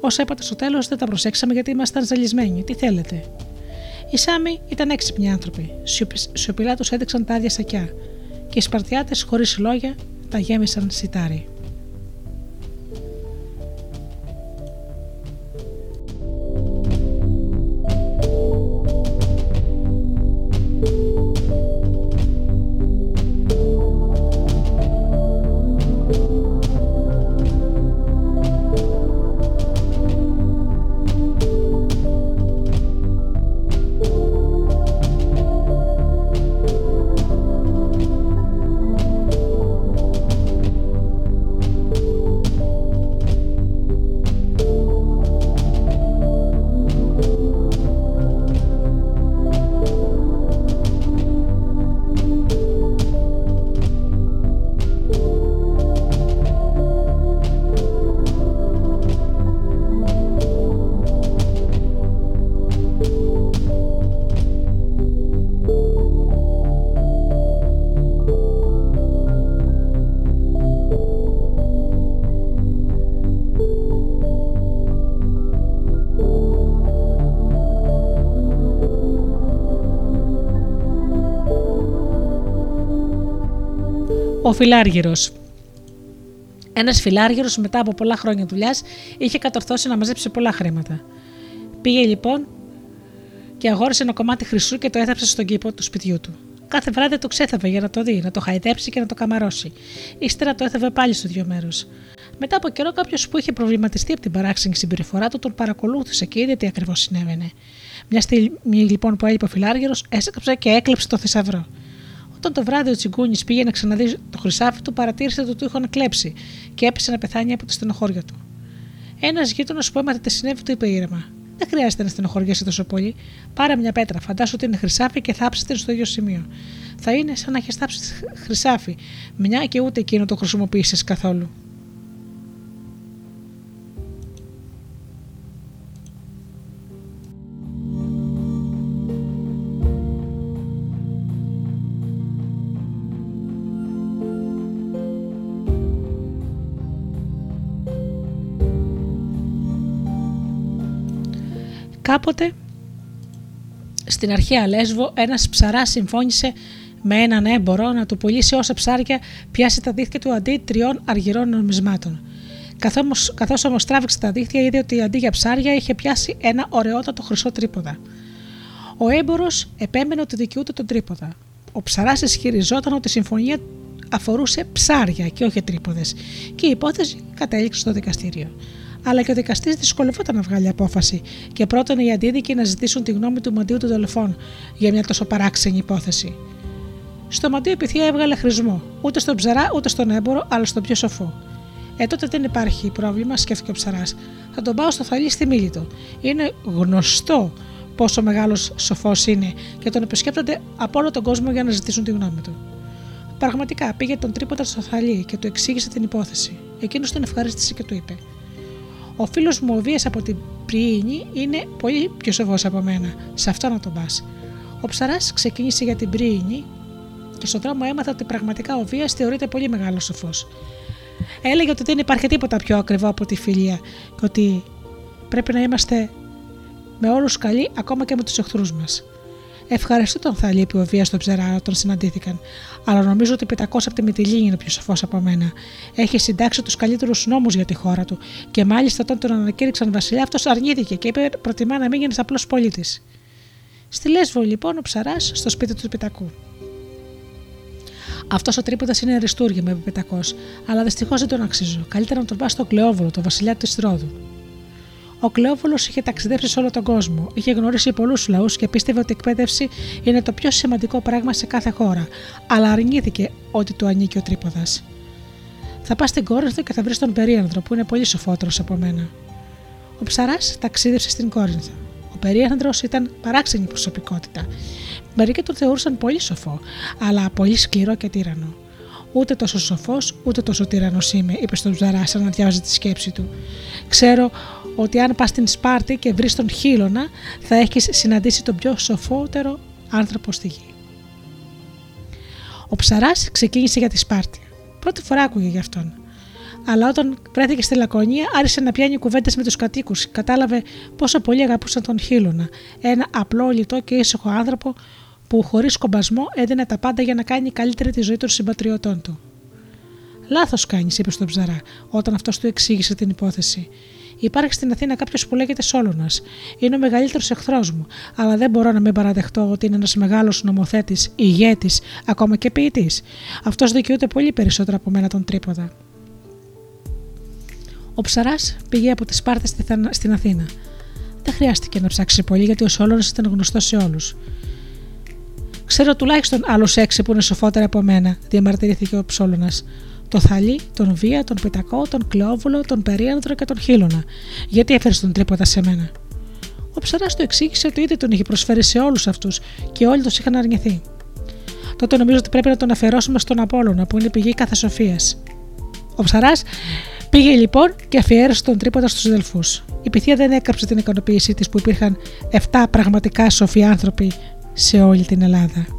Όσα είπατε στο τέλος δεν τα προσέξαμε γιατί ήμασταν ζαλισμένοι. Τι θέλετε; Οι Σάμοι ήταν έξυπνοι άνθρωποι. Σιωπηλά τους έδειξαν τα άδεια σακιά και οι Σπαρτιάτες, χωρίς λόγια, τα γέμισαν σιτάρι. Ο φιλάργυρος. Ένας φιλάργυρος μετά από πολλά χρόνια δουλειάς είχε κατορθώσει να μαζέψει πολλά χρήματα. Πήγε λοιπόν και αγόρασε ένα κομμάτι χρυσού και το έθαψε στον κήπο του σπιτιού του. Κάθε βράδυ το ξέθαβε για να το δει, να το χαϊδέψει και να το καμαρώσει. Ύστερα το έθαβε πάλι στο δύο μέρους. Μετά από καιρό, κάποιος που είχε προβληματιστεί από την παράξενη συμπεριφορά του τον παρακολούθησε και είδε τι ακριβώς συνέβαινε. Μια στιγμή λοιπόν που έλειπε ο φιλάργυρος, έσκαψε και έκλεψε το θησαυρό. Όταν το βράδυ ο Τσιγκούνης πήγε να ξαναδεί το χρυσάφι του, παρατήρησε ότι του είχαν κλέψει και έπεσε να πεθάνει από τη στενοχώρια του. Ένας γείτονας που έμαθε τι συνέβη του είπε ήρεμα: Δεν χρειάζεται να στενοχωριέσαι τόσο πολύ. Πάρε μια πέτρα, φαντάσου ότι είναι χρυσάφι και θάψε την στο ίδιο σημείο. Θα είναι σαν να έχεις θάψει χρυσάφι, μια και ούτε εκείνο το χρησιμοποίησες καθόλου. Κάποτε στην αρχαία Λέσβο ένας ψαράς συμφώνησε με έναν έμπορο να του πουλήσει όσα ψάρια πιάσει τα δίχτυα του αντί τριών αργυρών νομισμάτων. Καθώς όμως τράβηξε τα δίχτυα είδε ότι αντί για ψάρια είχε πιάσει ένα ωραιότατο χρυσό τρίποδα. Ο έμπορος επέμενε ότι δικαιούται τον τρίποδα. Ο ψαράς ισχυριζόταν ότι η συμφωνία αφορούσε ψάρια και όχι τρίποδες και η υπόθεση κατέληξε στο δικαστήριο αλλά και ο δικαστής δυσκολευόταν να βγάλει απόφαση και πρότεινε οι αντίδικοι να ζητήσουν τη γνώμη του μαντίου του δολοφών για μια τόσο παράξενη υπόθεση. Στο μαντίο η πυθία έβγαλε χρησμό, ούτε στον ψαρά ούτε στον έμπορο, αλλά στον πιο σοφό. Ε, τότε δεν υπάρχει πρόβλημα, σκέφτηκε ο ψαράς. Θα τον πάω στο θαλί στη μίλη του. Είναι γνωστό πόσο μεγάλος σοφός είναι και τον επισκέπτονται από όλο τον κόσμο για να ζητήσουν τη γνώμη του. Πραγματικά πήγε τον τρίποτα στο θαλί και του εξήγησε την υπόθεση. Εκείνος τον ευχαρίστησε και του είπε: Ο φίλος μου ο Βίας από την Πριήνη είναι πολύ πιο σοβό από μένα. Σε αυτό να τον πας. Ο ψαράς ξεκίνησε για την Πριήνη και στον δρόμο έμαθα ότι πραγματικά ο Βίας θεωρείται πολύ μεγάλος σοφός. Έλεγε ότι δεν υπάρχει τίποτα πιο ακριβό από τη φιλία και ότι πρέπει να είμαστε με όλους καλοί ακόμα και με τους εχθρούς μας. Ευχαριστώ τον Θαλή, είπε ο Βία στον ψερά όταν συναντήθηκαν, αλλά νομίζω ότι πιτακό από τη Μυτιλή είναι πιο σοφός από μένα. Έχει συντάξει τους καλύτερους νόμους για τη χώρα του και μάλιστα όταν τον ανακήρυξαν βασιλιά, αυτός αρνήθηκε και είπε προτιμά να μην γίνεις απλός πολίτης. Στη Λέσβο, λοιπόν, ο ψαράς στο σπίτι του Πιτακού. Αυτός ο τρίποντας είναι αριστούργημα, με Πιτακός, αλλά δυστυχώς δεν τον αξίζω. Καλύτερα να τον πα στο Κλεόβολο, το βασιλιά της Ρόδου. Ο Κλεόβολο είχε ταξιδέψει σε όλο τον κόσμο, είχε γνωρίσει πολλούς λαούς και πίστευε ότι η εκπαίδευση είναι το πιο σημαντικό πράγμα σε κάθε χώρα, αλλά αρνήθηκε ότι του ανήκει ο τρίποδας. Θα πας στην Κόρινθο και θα βρεις τον Περίανδρο που είναι πολύ σοφότερος από μένα. Ο ψαράς ταξίδευσε στην Κόρινθο. Ο Περίανδρος ήταν παράξενη προσωπικότητα. Μερικοί τον θεωρούσαν πολύ σοφό, αλλά πολύ σκληρό και τύρανο. Ούτε τόσο σοφός, ούτε τόσο τύρανο είμαι, είπε στον ψαρά, σαν να διάβαζε τη σκέψη του. Ξέρω ότι αν πας στην Σπάρτη και βρεις τον Χίλωνα θα έχεις συναντήσει τον πιο σοφότερο άνθρωπο στη γη. Ο ψαράς ξεκίνησε για τη Σπάρτη. Πρώτη φορά άκουγε γι' αυτόν. Αλλά όταν βρέθηκε στη Λακωνία, άρχισε να πιάνει κουβέντες με τους κατοίκους. Κατάλαβε πόσο πολύ αγαπούσαν τον Χίλωνα. Ένα απλό, λιτό και ήσυχο άνθρωπο που χωρίς κομπασμό έδινε τα πάντα για να κάνει καλύτερη τη ζωή των συμπατριωτών του. Λάθος κάνεις, είπε στον ψαρά, όταν αυτός του εξήγησε την υπόθεση. Υπάρχει στην Αθήνα κάποιος που λέγεται Σόλωνας. Είναι ο μεγαλύτερος εχθρός μου, αλλά δεν μπορώ να μην παραδεχτώ ότι είναι ένας μεγάλος νομοθέτης, ηγέτης, ακόμα και ποιητής. Αυτός δικαιούται πολύ περισσότερο από μένα τον τρίποδα. Ο ψαράς πήγε από τις Σπάρτες στην Αθήνα. Δεν χρειάστηκε να ψάξει πολύ γιατί ο Σόλωνας ήταν γνωστός σε όλους. Ξέρω τουλάχιστον άλλους έξι που είναι σοφότεροι από μένα, διαμαρτυρήθηκε ο Ψόλωνας το Θαλή, τον Βία, τον Πιτακό, τον Κλεόβουλο, τον Περίανδρο και τον Χίλωνα. Γιατί έφερες τον τρίποτα σε μένα; Ο ψαράς του εξήγησε ότι ήδη τον είχε προσφέρει σε όλους αυτούς και όλοι τους είχαν αρνηθεί. Τότε νομίζω ότι πρέπει να τον αφιερώσουμε στον Απόλωνα που είναι πηγή κάθε σοφίας. Ο ψαράς πήγε λοιπόν και αφιέρωσε τον τρίποτα στους αδελφούς. Η πυθία δεν έκαψε την ικανοποίησή της που υπήρχαν 7 πραγματικά σοφοί άνθρωποι σε όλη την Ελλάδα.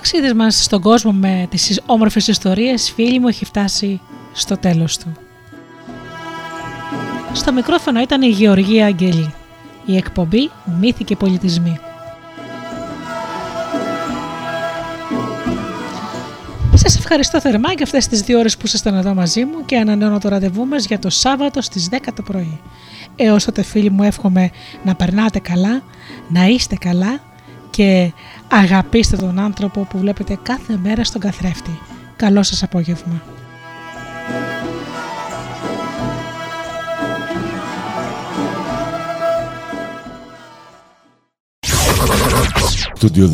Ταξίδι μας στον κόσμο με τις όμορφες ιστορίες, φίλοι μου, έχει φτάσει στο τέλος του. Στο μικρόφωνο ήταν η Γεωργία Αγγελή. Η εκπομπή «Μύθοι και πολιτισμοί». Σας ευχαριστώ θερμά για αυτές τις δύο ώρες που ήσασταν εδώ μαζί μου και ανανεώνω το ραντεβού μας για το Σάββατο στις 10 το πρωί. Έως τότε φίλοι μου εύχομαι να περνάτε καλά, να είστε καλά και αγαπήστε τον άνθρωπο που βλέπετε κάθε μέρα στον καθρέφτη. Καλό σας απόγευμα. Studio